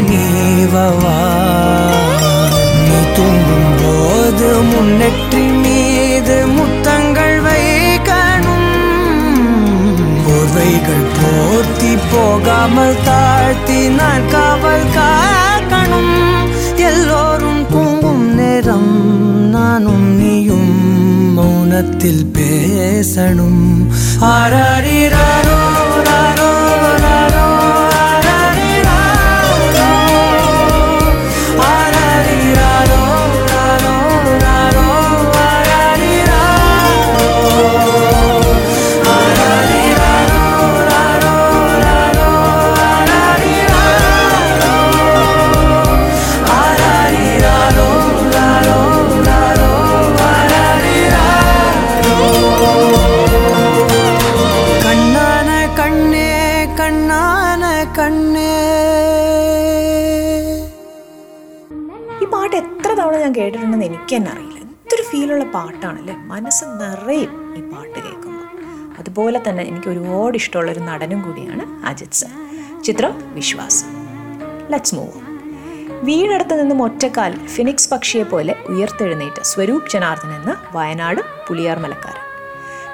நீவவா நீ தூங்கும் போது முன்னெற்றி மீது முத்தங்கள் வைக்கணும். போர்வைகள் போர்த்தி போகாமல் தாழ்த்தி நான் காவல் காக்கணும். எல்லோரும் தூங்கும் நேரம் நானும் நீயும் மௌனத்தில் பேசணும். ஆராரிராரோ ராரோ. പാട്ടാണല്ലേ? മനസ്സ് നിറയും ഈ പാട്ട് കേൾക്കുമ്പോൾ അതുപോലെ തന്നെ എനിക്ക് ഒരുപാട് ഇഷ്ടമുള്ള ഒരു നടനും കൂടിയാണ് അജിത് സർ. ചിത്രം വിശ്വാസം. ലെറ്റ്സ് മൂവ് വീടടുത്ത് നിന്നും ഒറ്റക്കാൽ ഫിനിക്സ് പക്ഷിയെ പോലെ ഉയർത്തെഴുന്നേറ്റ സ്വരൂപ് ജനാർദ്ദൻ എന്ന വയനാട് പുളിയാർ മലക്കാരൻ.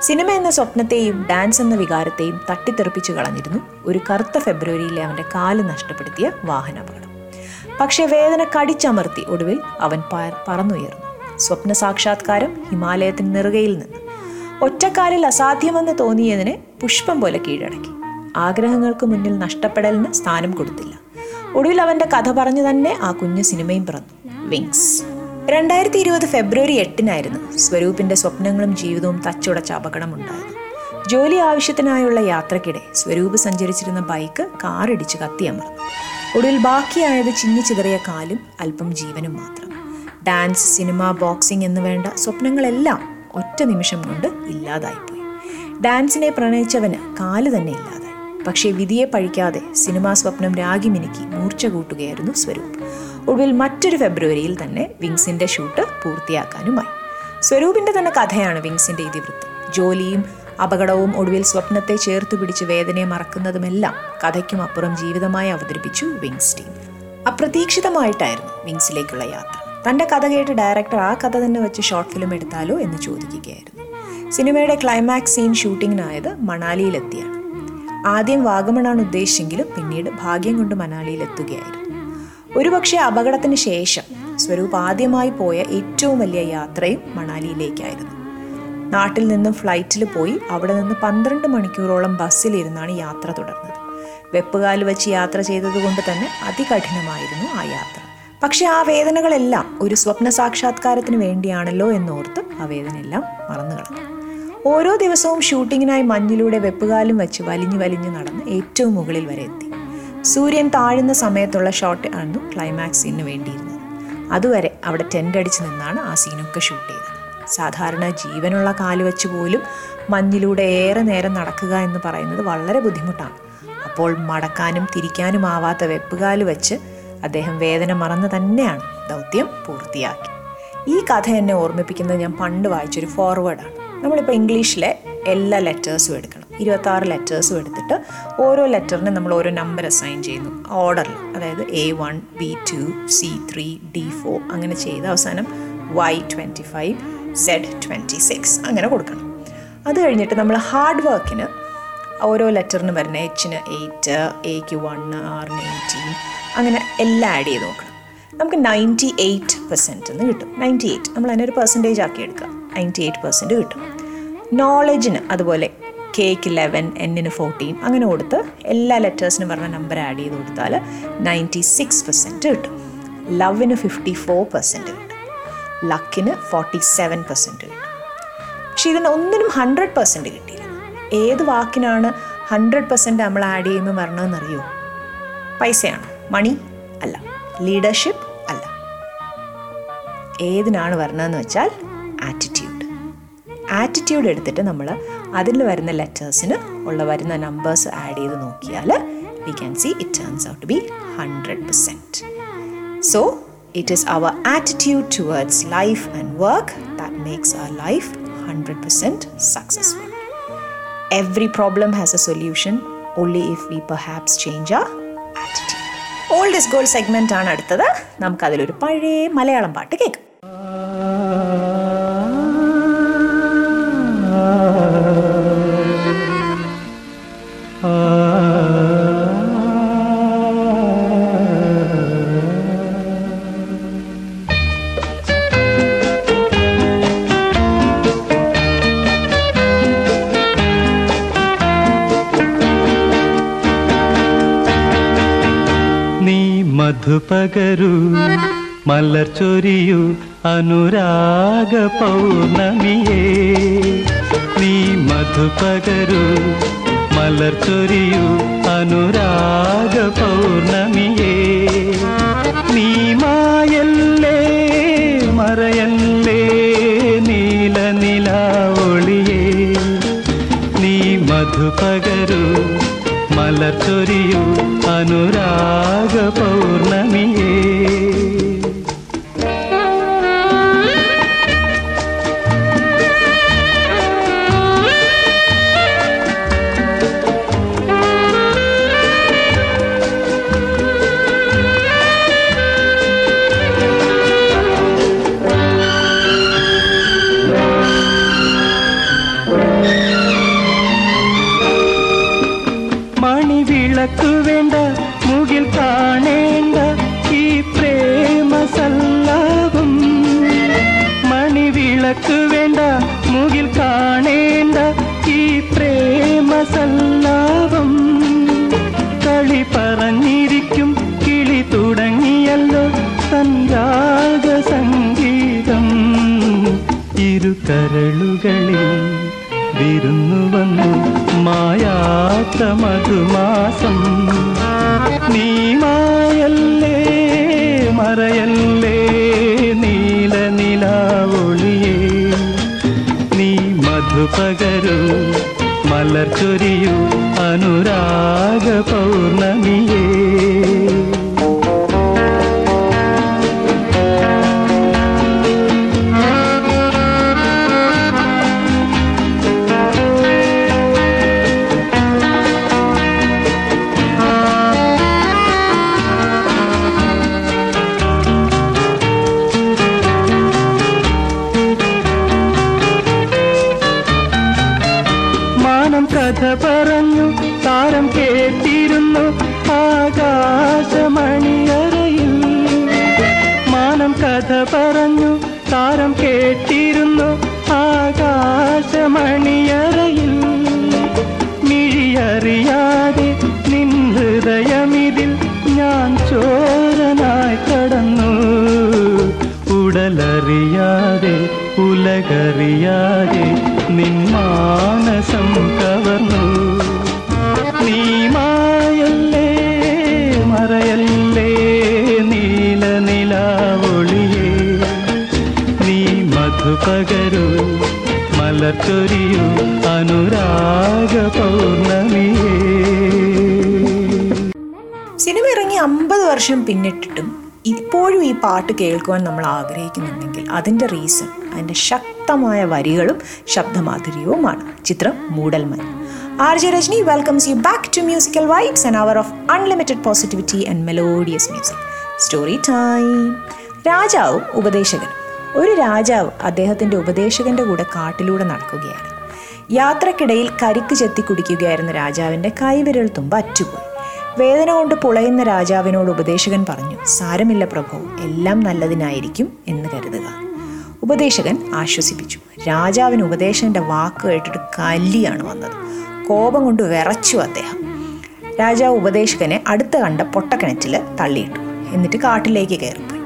സിനിമ എന്ന സ്വപ്നത്തെയും ഡാൻസ് എന്ന വികാരത്തെയും തട്ടിത്തെറിപ്പിച്ചു കളഞ്ഞിരുന്നു ഒരു കറുത്ത ഫെബ്രുവരിയിലെ അവന്റെ കാൽ നഷ്ടപ്പെടുത്തിയ വാഹനാപകടം. പക്ഷേ വേദന കടിച്ചമർത്തി ഒടുവിൽ അവൻ പറന്നുയർന്നു. സ്വപ്ന സാക്ഷാത്കാരം ഹിമാലയത്തിന് നെറുകയിൽ നിന്ന്. ഒറ്റക്കാലിൽ അസാധ്യമെന്ന് തോന്നിയതിനെ പുഷ്പം പോലെ കീഴടക്കി. ആഗ്രഹങ്ങൾക്ക് മുന്നിൽ നഷ്ടപ്പെടലിന് സ്ഥാനം കൊടുത്തില്ല. ഒടുവിൽ അവന്റെ കഥ പറഞ്ഞു തന്നെ ആ കുഞ്ഞ് സിനിമയും പിറന്നു. വിങ്സ്. രണ്ടായിരത്തി ഇരുപത് ഫെബ്രുവരി എട്ടിനായിരുന്നു സ്വരൂപിന്റെ സ്വപ്നങ്ങളും ജീവിതവും തച്ചുടച്ച അപകടമുണ്ടായത്. ജോലി ആവശ്യത്തിനായുള്ള യാത്രക്കിടെ സ്വരൂപ് സഞ്ചരിച്ചിരുന്ന ബൈക്ക് കാറിടിച്ച് കത്തിയമർന്നു. ഒടുവിൽ ബാക്കിയായത് ചിന്നിച്ചിതറിയ കാലും അല്പം ജീവനും മാത്രം. ഡാൻസ് സിനിമ ബോക്സിംഗ് എന്ന് വേണ്ട സ്വപ്നങ്ങളെല്ലാം ഒറ്റ നിമിഷം കൊണ്ട് ഇല്ലാതായിപ്പോയി. ഡാൻസിനെ പ്രണയിച്ചവന് കാൽ തന്നെ ഇല്ലാതെ പക്ഷേ വിധിയെ പഴിക്കാതെ സിനിമാ സ്വപ്നം രാഗി മിനുക്കി മൂർച്ച കൂട്ടുകയായിരുന്നു സ്വരൂപ്. ഒടുവിൽ മറ്റൊരു ഫെബ്രുവരിയിൽ തന്നെ വിങ്സിന്റെ ഷൂട്ട് പൂർത്തിയാക്കാനുമായി. സ്വരൂപിന്റെ തന്നെ കഥയാണ് വിങ്സിന്റെ ഇതിവൃത്തം. ജോലിയും അപകടവും ഒടുവിൽ സ്വപ്നത്തെ ചേർത്ത് പിടിച്ച് വേദനയെ മറക്കുന്നതുമെല്ലാം കഥയ്ക്കും അപ്പുറം ജീവിതമായി അവതരിപ്പിച്ചു വിങ്സ് ടീം. അപ്രതീക്ഷിതമായിട്ടായിരുന്നു വിങ്സിലേക്കുള്ള യാത്ര. തന്റെ കഥ കേട്ട് ഡയറക്ടർ ആ കഥ തന്നെ വെച്ച് ഷോർട്ട് ഫിലിം എടുത്താലോ എന്ന് ചോദിക്കുകയായിരുന്നു. സിനിമയുടെ ക്ലൈമാക്സ് സീൻ ഷൂട്ടിങ്ങിനായത് മണാലിയിലെത്തിയാണ്. ആദ്യം വാഗമണാണ് ഉദ്ദേശിച്ചെങ്കിലും പിന്നീട് ഭാഗ്യം കൊണ്ട് മണാലിയിലെത്തുകയായിരുന്നു. ഒരുപക്ഷെ അപകടത്തിന് ശേഷം സ്വരൂപ് ആദ്യമായി പോയ ഏറ്റവും വലിയ യാത്രയും മണാലിയിലേക്കായിരുന്നു. നാട്ടിൽ നിന്നും ഫ്ലൈറ്റിൽ പോയി അവിടെ നിന്ന് പന്ത്രണ്ട് മണിക്കൂറോളം ബസ്സിലിരുന്നാണ് യാത്ര തുടർന്നത്. വെപ്പുകാൽ വെച്ച് യാത്ര ചെയ്തതുകൊണ്ട് തന്നെ അതികഠിനമായിരുന്നു ആ യാത്ര. പക്ഷെ ആ വേദനകളെല്ലാം ഒരു സ്വപ്ന സാക്ഷാത്കാരത്തിന് വേണ്ടിയാണല്ലോ എന്നോർത്ത് ആ വേദനയെല്ലാം മറന്നു കളഞ്ഞു. ഓരോ ദിവസവും ഷൂട്ടിങ്ങിനായി മഞ്ഞിലൂടെ വെപ്പുകാലും വെച്ച് വലിഞ്ഞു വലിഞ്ഞു നടന്ന് ഏറ്റവും മുകളിൽ വരെ എത്തി. സൂര്യൻ താഴുന്ന സമയത്തുള്ള ഷോട്ട് ആയിരുന്നു ക്ലൈമാക്സ് സീനിന് വേണ്ടിയിരുന്നത്. അതുവരെ അവിടെ ടെന്റ് അടിച്ച് നിന്നാണ് ആ സീനൊക്കെ ഷൂട്ട് ചെയ്തത്. സാധാരണ ജീവനുള്ള കാൽ വെച്ച് പോലും മഞ്ഞിലൂടെ ഏറെ നേരം നടക്കുക എന്ന് പറയുന്നത് വളരെ ബുദ്ധിമുട്ടാണ്. അപ്പോൾ മടക്കാനും തിരിക്കാനും ആവാത്ത വെപ്പുകാൽ വെച്ച് അദ്ദേഹം വേദന മറന്ന് തന്നെയാണ് ദൗത്യം പൂർത്തിയാക്കി. ഈ കഥ എന്നെ ഓർമ്മിപ്പിക്കുന്നത് ഞാൻ പണ്ട് വായിച്ചൊരു ഫോർവേഡാണ് നമ്മളിപ്പോൾ ഇംഗ്ലീഷിലെ എല്ലാ ലെറ്റേഴ്സും എടുക്കണം. ഇരുപത്താറ് ലെറ്റേഴ്സും എടുത്തിട്ട് ഓരോ ലെറ്ററിനും നമ്മൾ ഓരോ നമ്പർ അസൈൻ ചെയ്യുന്നു. ഓർഡറിൽ അതായത് A one B two C three D four അങ്ങനെ ചെയ്ത് അവസാനം Y twenty five Z twenty six അങ്ങനെ കൊടുക്കണം. അത് കഴിഞ്ഞിട്ട് നമ്മൾ ഹാർഡ് വർക്കിന് ഓരോ ലെറ്ററിന് വരുന്ന എച്ചിന് എയ്റ്റ് എക്ക് വൺ ആറിന് എയ്റ്റീൻ അങ്ങനെ എല്ലാം ആഡ് ചെയ്ത് നോക്കണം. നമുക്ക് നയന്റി എയ്റ്റ് പെർസെന്റ് എന്ന് കിട്ടും. നയന്റി എയ്റ്റ് നമ്മൾ അതിനൊരു പെർസെന്റേജ് ആക്കി എടുക്കുക. നയന്റി എയ്റ്റ് പെർസെന്റ് കിട്ടും. നോളജിന് അതുപോലെ കേക്ക് ലെവൻ എന്നിന് ഫോർട്ടീൻ അങ്ങനെ കൊടുത്ത് എല്ലാ ലെറ്റേഴ്സിനും പറഞ്ഞ നമ്പർ ആഡ് ചെയ്ത് കൊടുത്താൽ നയന്റി സിക്സ് പെർസെന്റ് കിട്ടും. ലവിന് ഫിഫ്റ്റി ഫോർ പെർസെന്റ് കിട്ടും. ലക്കിന് ഫോർട്ടി സെവൻ പെർസെന്റ് കിട്ടും. പക്ഷെ ഇതിന് ഒന്നിനും ഹൺഡ്രഡ് പെർസെന്റ് കിട്ടിയില്ല. ഏത് വാക്കിനാണ് ഹൺഡ്രഡ് പെർസെന്റ് നമ്മൾ ആഡ് ചെയ്യുമ്പോൾ പറഞ്ഞതെന്നറിയോ പൈസയാണ്. മണി അല്ല ലീഡർഷിപ്പ് അല്ല. ഏതിനാണ് വരണതെന്ന് വെച്ചാൽ ആറ്റിറ്റ്യൂഡ് ആറ്റിറ്റ്യൂഡ് എടുത്തിട്ട് നമ്മൾ അതിൽ വരുന്ന ലെറ്റേഴ്സിന് ഉള്ള വരുന്ന നമ്പേഴ്സ് ആഡ് ചെയ്ത് നോക്കിയാൽ we can see it turns out be hundred percent so it is our attitude towards life and work that makes our life hundred percent successful every problem has a solution only if we perhaps change ആ oldest gold segment ആണ് അടുത്തത്. നമുക്കതിലൊരു പഴയ മലയാളം പാട്ട് കേൾക്കാം. മധുപകരു മലർ ചൊരിയു അനുരാഗ പൗർണമിയേ നീ മധുപകരു മലർ ചൊരിയു അനുരാഗ പൗർണമിയേ നീ മായല്ലേ മറയല്ലേ നീല നിലാവൊളിയേ നീ മധുപകരു മലർ ചൊരിയു അനുരാഗ പൗർണമിയേ മണിവിളക്കു വേണ്ട മുകിൽ കാണേണ്ട ഈ പ്രേമ സല്ലാപം കളി പറഞ്ഞിരിക്കും കിളി തുടങ്ങിയല്ലോ സഞ്ജാത സംഗീതം. ഇരു കരളുകളിൽ വിരുന്നു വന്നു മായാത്ത മധുമാസം. നീ മായല്ലേ മറയല്ലേ? മധുപകരു മലർ ചൊരിയു അനുരാഗ പൗർണമിയേ മലച്ചൊരിയു അനുരാഗ പൗർണമിയേ സിനിമ ഇറങ്ങി അമ്പത് വർഷം പിന്നിട്ടിട്ടും ഇപ്പോഴും ഈ പാട്ട് കേൾക്കുവാൻ നമ്മൾ ആഗ്രഹിക്കുന്നുണ്ടെങ്കിൽ അതിന്റെ റീസൺ അതിന്റെ ശക്തമായ വരികളും ശബ്ദമാധുര്യവുമാണ്. ചിത്രം മൂടൽമൻ R J Rajani welcomes you back to musical vibes and hour of unlimited positivity and melodious music story time രാജാവും ഉപദേശകനും. ഒരു രാജാവ് അദ്ദേഹത്തിന്റെ ഉപദേശകന്റെ കൂടെ കാട്ടിലൂടെ നടക്കുകയാണ്. യാത്രക്കിടയിൽ കരിക്ക് ചെത്തി കുടിക്കുകയായിരുന്ന രാജാവിന്റെ കൈവിരൽ തുമ്പ് അറ്റുപോയി. വേദന കൊണ്ട് പുളയുന്ന രാജാവിനോട് ഉപദേശകൻ പറഞ്ഞു സാരമില്ല പ്രഭു എല്ലാം നല്ലതിനായിരിക്കും എന്ന് കരുതുക. ഉപദേശകൻ ആശ്വസിപ്പിച്ചു. രാജാവിന് ഉപദേശകന്റെ വാക്ക് കേട്ടിട്ട് കല്ലിയാണ് വന്നത്. കോപം കൊണ്ട് വിറച്ചു അദ്ദേഹം. രാജാവ് ഉപദേശകനെ അടുത്ത കണ്ട പൊട്ടക്കിണറ്റിൽ തള്ളിയിട്ടു. എന്നിട്ട് കാട്ടിലേക്ക് കയറിപ്പോയി.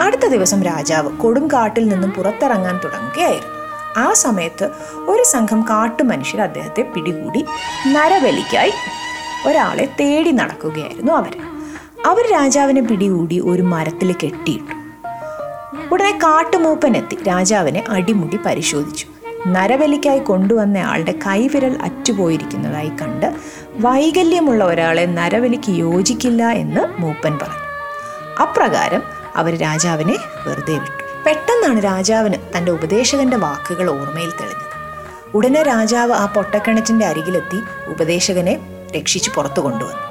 അടുത്ത ദിവസം രാജാവ് കൊടും കാട്ടിൽ നിന്നും പുറത്തിറങ്ങാൻ തുടങ്ങുകയായിരുന്നു. ആ സമയത്ത് ഒരു സംഘം കാട്ടുമനുഷ്യർ അദ്ദേഹത്തെ പിടികൂടി നരബലിക്കായി ഒരാളെ തേടി നടക്കുകയായിരുന്നു അവർ. അവർ രാജാവിനെ പിടികൂടി ഒരു മരത്തിൽ കെട്ടിയിട്ടു. ഉടനെ കാട്ടുമൂപ്പനെത്തി രാജാവിനെ അടിമുടി പരിശോധിച്ചു. നരബലിക്കായി കൊണ്ടുവന്ന ആളുടെ കൈവിരൽ അറ്റുപോയിരിക്കുന്നതായി കണ്ട് വൈകല്യമുള്ള ഒരാളെ നരബലിക്ക് യോജിക്കില്ല എന്ന് മൂപ്പൻ പറഞ്ഞു. അപ്രകാരം അവർ രാജാവിനെ വെറുതെ വിട്ടു. പെട്ടെന്നാണ് രാജാവിന് തന്റെ ഉപദേശകന്റെ വാക്കുകൾ ഓർമ്മയിൽ തെളിഞ്ഞത്. ഉടനെ രാജാവ് ആ പൊട്ടക്കിണറ്റിന്റെ അരികിലെത്തി ഉപദേശകനെ രക്ഷിച്ച് പുറത്തു കൊണ്ടുവന്നു.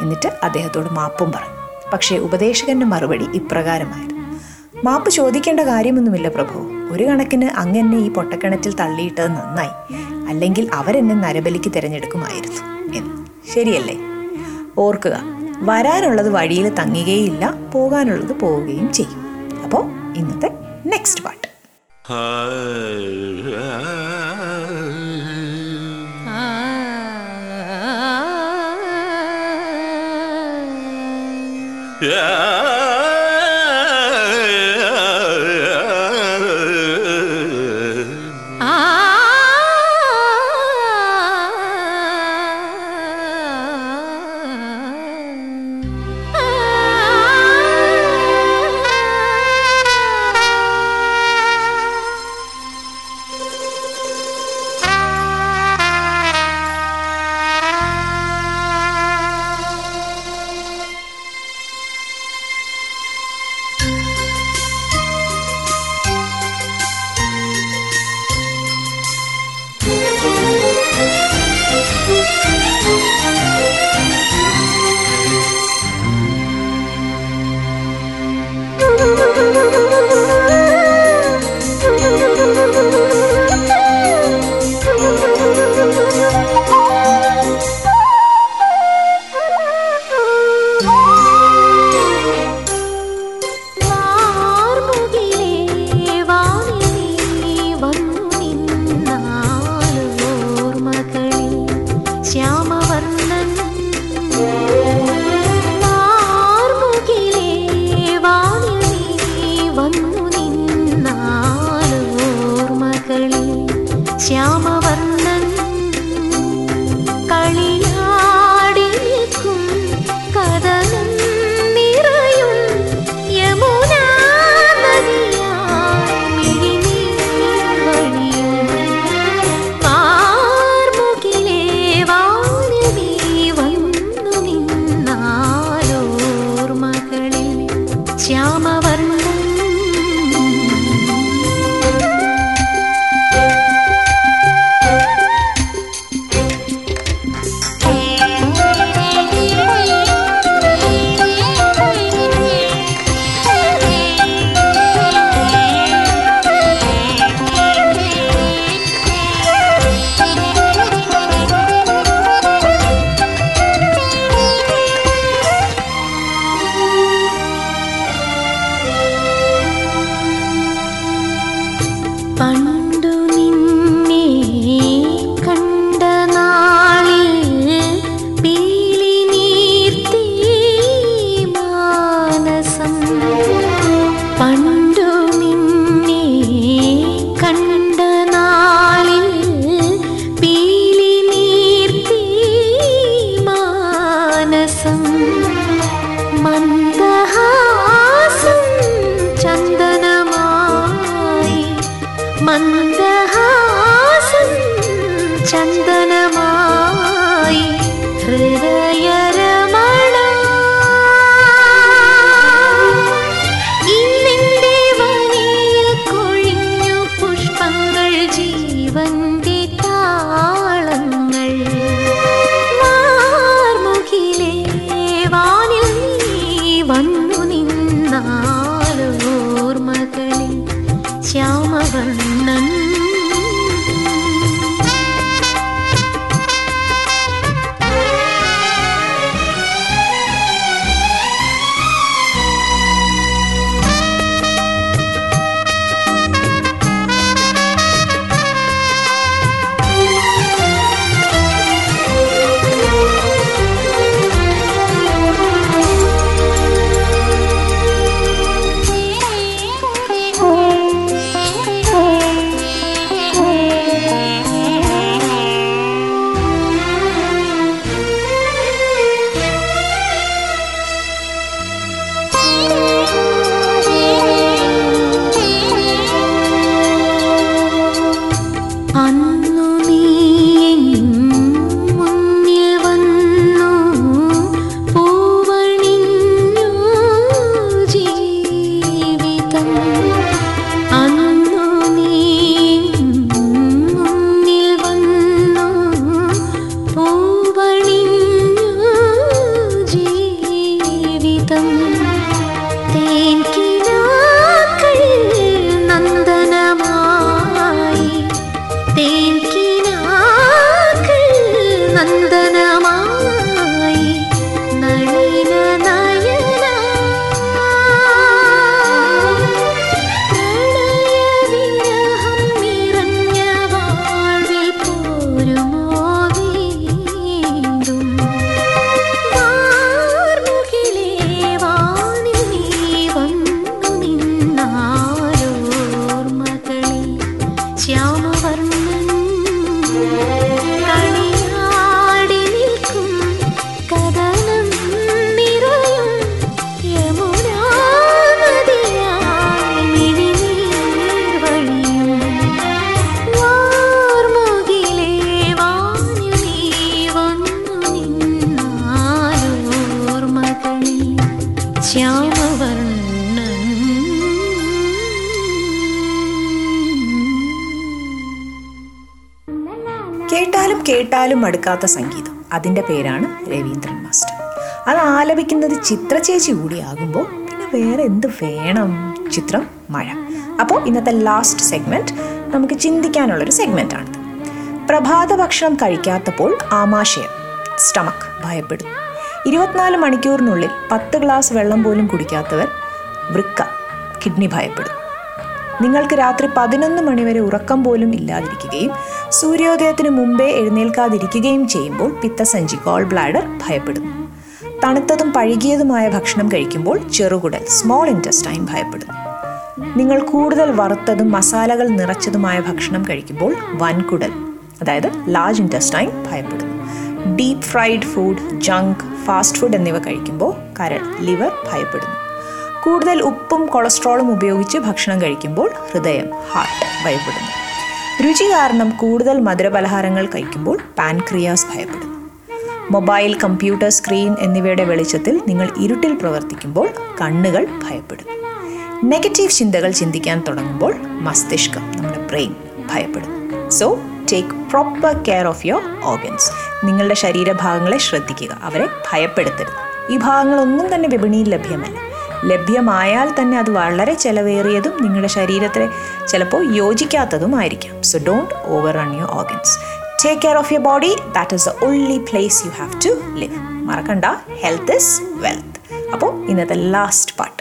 എന്നിട്ട് അദ്ദേഹത്തോട് മാപ്പും പറഞ്ഞു. പക്ഷേ ഉപദേശകന്റെ മറുപടി ഇപ്രകാരമായിരുന്നു. മാപ്പ് ചോദിക്കേണ്ട കാര്യമൊന്നുമില്ല പ്രഭു. ഒരു കണക്കിന് അങ്ങനെ ഈ പൊട്ടക്കിണറ്റിൽ തള്ളിയിട്ടത് നന്നായി. അല്ലെങ്കിൽ അവരെന്നെ നരബലിക്ക് തിരഞ്ഞെടുക്കുമായിരുന്നു എന്ന്. ശരിയല്ലേ? ഓർക്കുക വരാനുള്ളത് വഴിയിൽ തങ്ങുകയില്ല പോകാനുള്ളത് പോവുകയും ചെയ്യും. അപ്പോൾ ഇന്നത്തെ നെക്സ്റ്റ് പാട്ട് കേട്ടാലും മടുക്കാത്ത സംഗീതം. അതിന്റെ പേരാണ് രവീന്ദ്രൻ മാസ്റ്റർ. അത് ആലപിക്കുന്നത് ചിത്രചേച്ചി കൂടിയാകുമ്പോൾ പിന്നെ വേറെ എന്ത് വേണം? ചിത്രം മഴ. അപ്പോൾ ഇന്നത്തെ ലാസ്റ്റ് സെഗ്മെന്റ് നമുക്ക് ചിന്തിക്കാനുള്ളൊരു സെഗ്മെന്റാണിത് പ്രഭാത ഭക്ഷണം കഴിക്കാത്തപ്പോൾ ആമാശയം സ്റ്റമക്ക് ഭയപ്പെടുന്നു. ഇരുപത്തിനാല് മണിക്കൂറിനുള്ളിൽ പത്ത് ഗ്ലാസ് വെള്ളം പോലും കുടിക്കാത്തവർ വൃക്ക കിഡ്നി ഭയപ്പെടും നിങ്ങൾക്ക് രാത്രി പതിനൊന്ന് മണിവരെ ഉറക്കം പോലും ഇല്ലാതിരിക്കുകയും സൂര്യോദയത്തിന് മുമ്പേ എഴുന്നേൽക്കാതിരിക്കുകയും ചെയ്യുമ്പോൾ പിത്തസഞ്ചി ഗോൾ ബ്ലാഡർ ഭയപ്പെടുന്നു. തണുത്തതും പഴുകിയതുമായ ഭക്ഷണം കഴിക്കുമ്പോൾ ചെറുകുടൽ സ്മോൾ ഇന്റസ്റ്റൈൻ ഭയപ്പെടുന്നു. നിങ്ങൾ കൂടുതൽ വറുത്തതും മസാലകൾ നിറച്ചതുമായ ഭക്ഷണം കഴിക്കുമ്പോൾ വൻകുടൽ അതായത് ലാർജ് ഇന്റസ്റ്റൈൻ ഭയപ്പെടുന്നു. Deep fried food junk fast food എന്നിവ കഴിക്കുമ്പോൾ കരൾ ലിവർ ഭയപ്പെടുന്നു. കൂടുതൽ ഉപ്പും കൊളസ്ട്രോളും ഉപയോഗിച്ച് ഭക്ഷണം കഴിക്കുമ്പോൾ ഹൃദയം ഹാർട്ട് ഭയപ്പെടുന്നു. രുചി കാരണം കൂടുതൽ മധുരപലഹാരങ്ങൾ കഴിക്കുമ്പോൾ പാൻക്രിയാസ് ഭയപ്പെടുന്നു. മൊബൈൽ കമ്പ്യൂട്ടർ സ്ക്രീൻ എന്നിവയുടെ വെളിച്ചത്തിൽ നിങ്ങൾ ഇരുട്ടിൽ പ്രവർത്തിക്കുമ്പോൾ കണ്ണുകൾ ഭയപ്പെടുന്നു. നെഗറ്റീവ് ചിന്തകൾ ചിന്തിക്കാൻ തുടങ്ങുമ്പോൾ മസ്തിഷ്കം നമ്മുടെ ബ്രെയിൻ ഭയപ്പെടുന്നു. So take proper care of your organs നിങ്ങളുടെ ശരീരഭാഗങ്ങളെ ശ്രദ്ധിക്കുക. അവരെ ഭയപ്പെടുത്തരുത്. ഈ ഭാഗങ്ങളൊന്നും തന്നെ വിപണിയിൽ ലഭ്യമല്ല. ലഭ്യമായാൽ തന്നെ അത് വളരെ ചിലവേറിയതും നിങ്ങളുടെ ശരീരത്തെ ചിലപ്പോൾ യോജിക്കാത്തതുമായിരിക്കാം. So don't over run your organs take care of your body that is the only place you have to live മറക്കണ്ട. ഹെൽത്ത് ഇസ് വെൽത്ത് അപ്പോൾ ഇന്നത്തെ ലാസ്റ്റ് പാട്ട്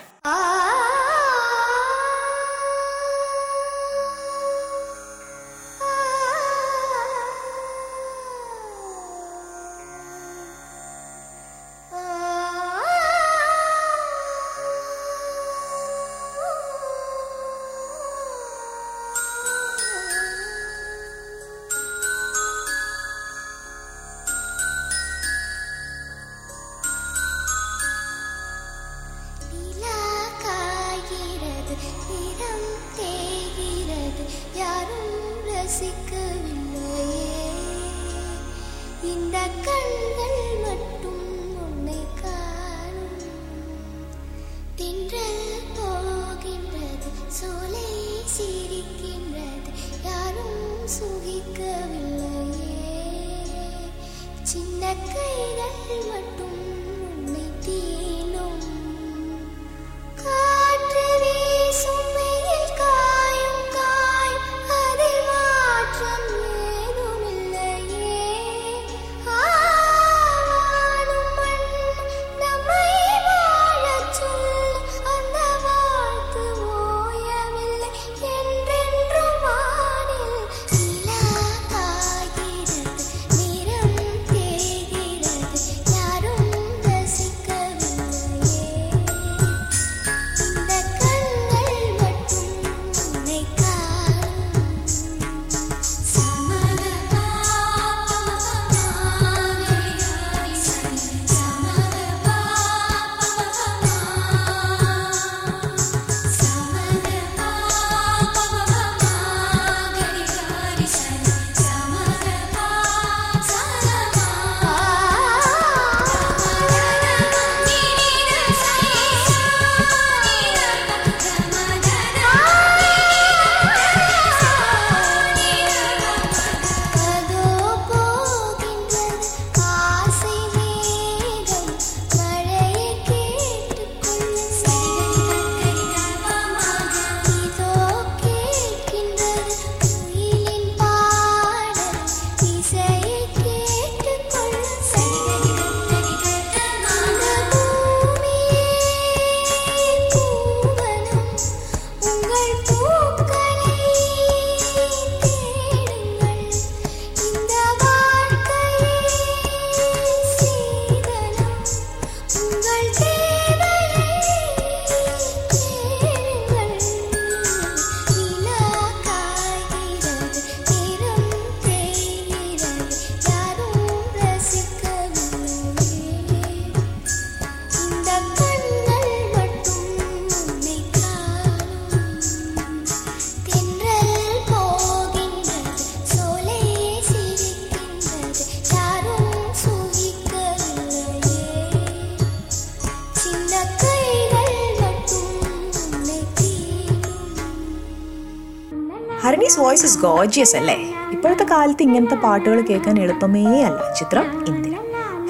ഗോജിയസ് അല്ലേ? ഇപ്പോഴത്തെ കാലത്ത് ഇങ്ങനത്തെ പാട്ടുകൾ കേൾക്കാൻ എളുപ്പമേ അല്ല. ചിത്രം ഇന്ദിര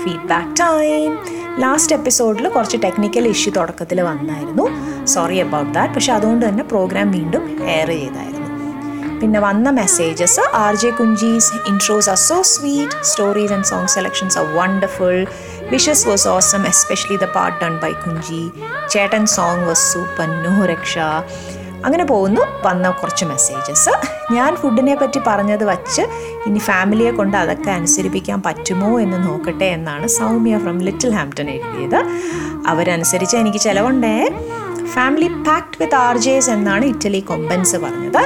ഫീഡ്ബാക്ക് ടൈം ലാസ്റ്റ് എപ്പിസോഡിൽ കുറച്ച് ടെക്നിക്കൽ ഇഷ്യൂ തുടക്കത്തിൽ വന്നായിരുന്നു. സോറി അബൌട്ട് ദാറ്റ് പക്ഷെ അതുകൊണ്ട് തന്നെ പ്രോഗ്രാം വീണ്ടും എയർ ചെയ്തായിരുന്നു. പിന്നെ വന്ന messages R J Kunchi's intros are so sweet stories and song selections are wonderful wishes was awesome especially the part done by Kunchi ചേട്ടൻ സോങ് വാസ് സൂപ്പർ നോ രക്ഷ അങ്ങനെ പോകുന്നു. വന്ന കുറച്ച് മെസ്സേജസ് ഞാൻ ഫുഡിനെ പറ്റി പറഞ്ഞത് വച്ച് ഇനി ഫാമിലിയെ കൊണ്ട് അതൊക്കെ അനുസരിപ്പിക്കാൻ പറ്റുമോ എന്ന് നോക്കട്ടെ എന്നാണ് സൗമ്യ ഫ്രം ലിറ്റിൽ ഹാംപ്ടൺ എഴുതിയത്. അവരനുസരിച്ച് എനിക്ക് ചിലവുണ്ടേ. Family pact with R Js എന്നാണ് ഇറ്റലി കൊമ്പൻസ് പറഞ്ഞത്.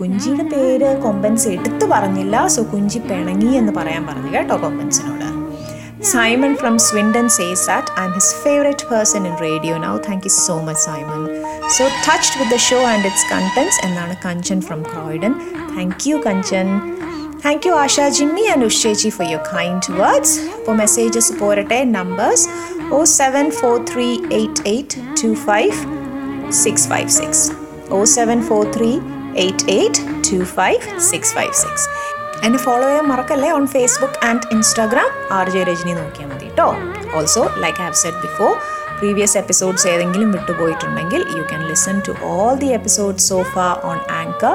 കുഞ്ചിയുടെ പേര് കൊമ്പൻസ് എടുത്തു പറഞ്ഞില്ല. സോ കുഞ്ചി പിണങ്ങി എന്ന് പറയാൻ പറഞ്ഞു കേട്ടോ കൊമ്പൻസിനോട്. Simon from Swindon says that I'm his favorite person in radio now. Thank you so much, Simon. So touched with the show and its contents. എന്നാണ് Kanchan from Croydon thank you Kanchan thank you Asha Jimmy and ഉഷേജി for your kind words അപ്പോൾ messages പോരട്ടെ numbers oh seven four three eight eight to five six five six oh seven four three eight eight to five six five six എന്നെ follow ചെയ്യാൻ മറക്കല്ലേ? On Facebook and Instagram R J Rajani നോക്കിയാൽ മതി കേട്ടോ also like have set before previous episodes ഏതെങ്കിലും വിട്ടുപോയിട്ടുണ്ടെങ്കിൽ U can listen to all the episode sofa on Anchor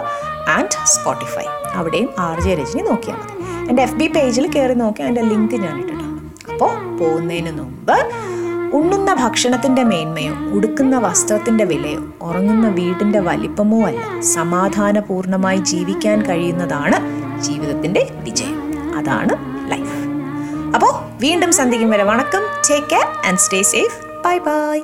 and Spotify അവിടെയും R J Rajani നോക്കിയാൽ മതി. എന്റെ എഫ് ബി പേജിൽ കയറി നോക്കി അതിന്റെ ലിങ്ക് ഞാൻ ഇട്ടിട്ടുണ്ട്. അപ്പോൾ പോകുന്നതിന് മുമ്പ് ഉണ്ണുന്ന ഭക്ഷണത്തിന്റെ മേന്മയോ ഉടുക്കുന്ന വസ്ത്രത്തിന്റെ വിലയോ ഉറങ്ങുന്ന വീടിന്റെ വലിപ്പമോ അല്ല സമാധാനപൂർണമായി ജീവിക്കാൻ കഴിയുന്നതാണ് ജീവിതത്തിന്റെ വിജയം. അതാണ് ലൈഫ് അപ്പോൾ വീണ്ടും സന്ധിക്കും വരെ. വണക്കം. Take care and stay safe bye bye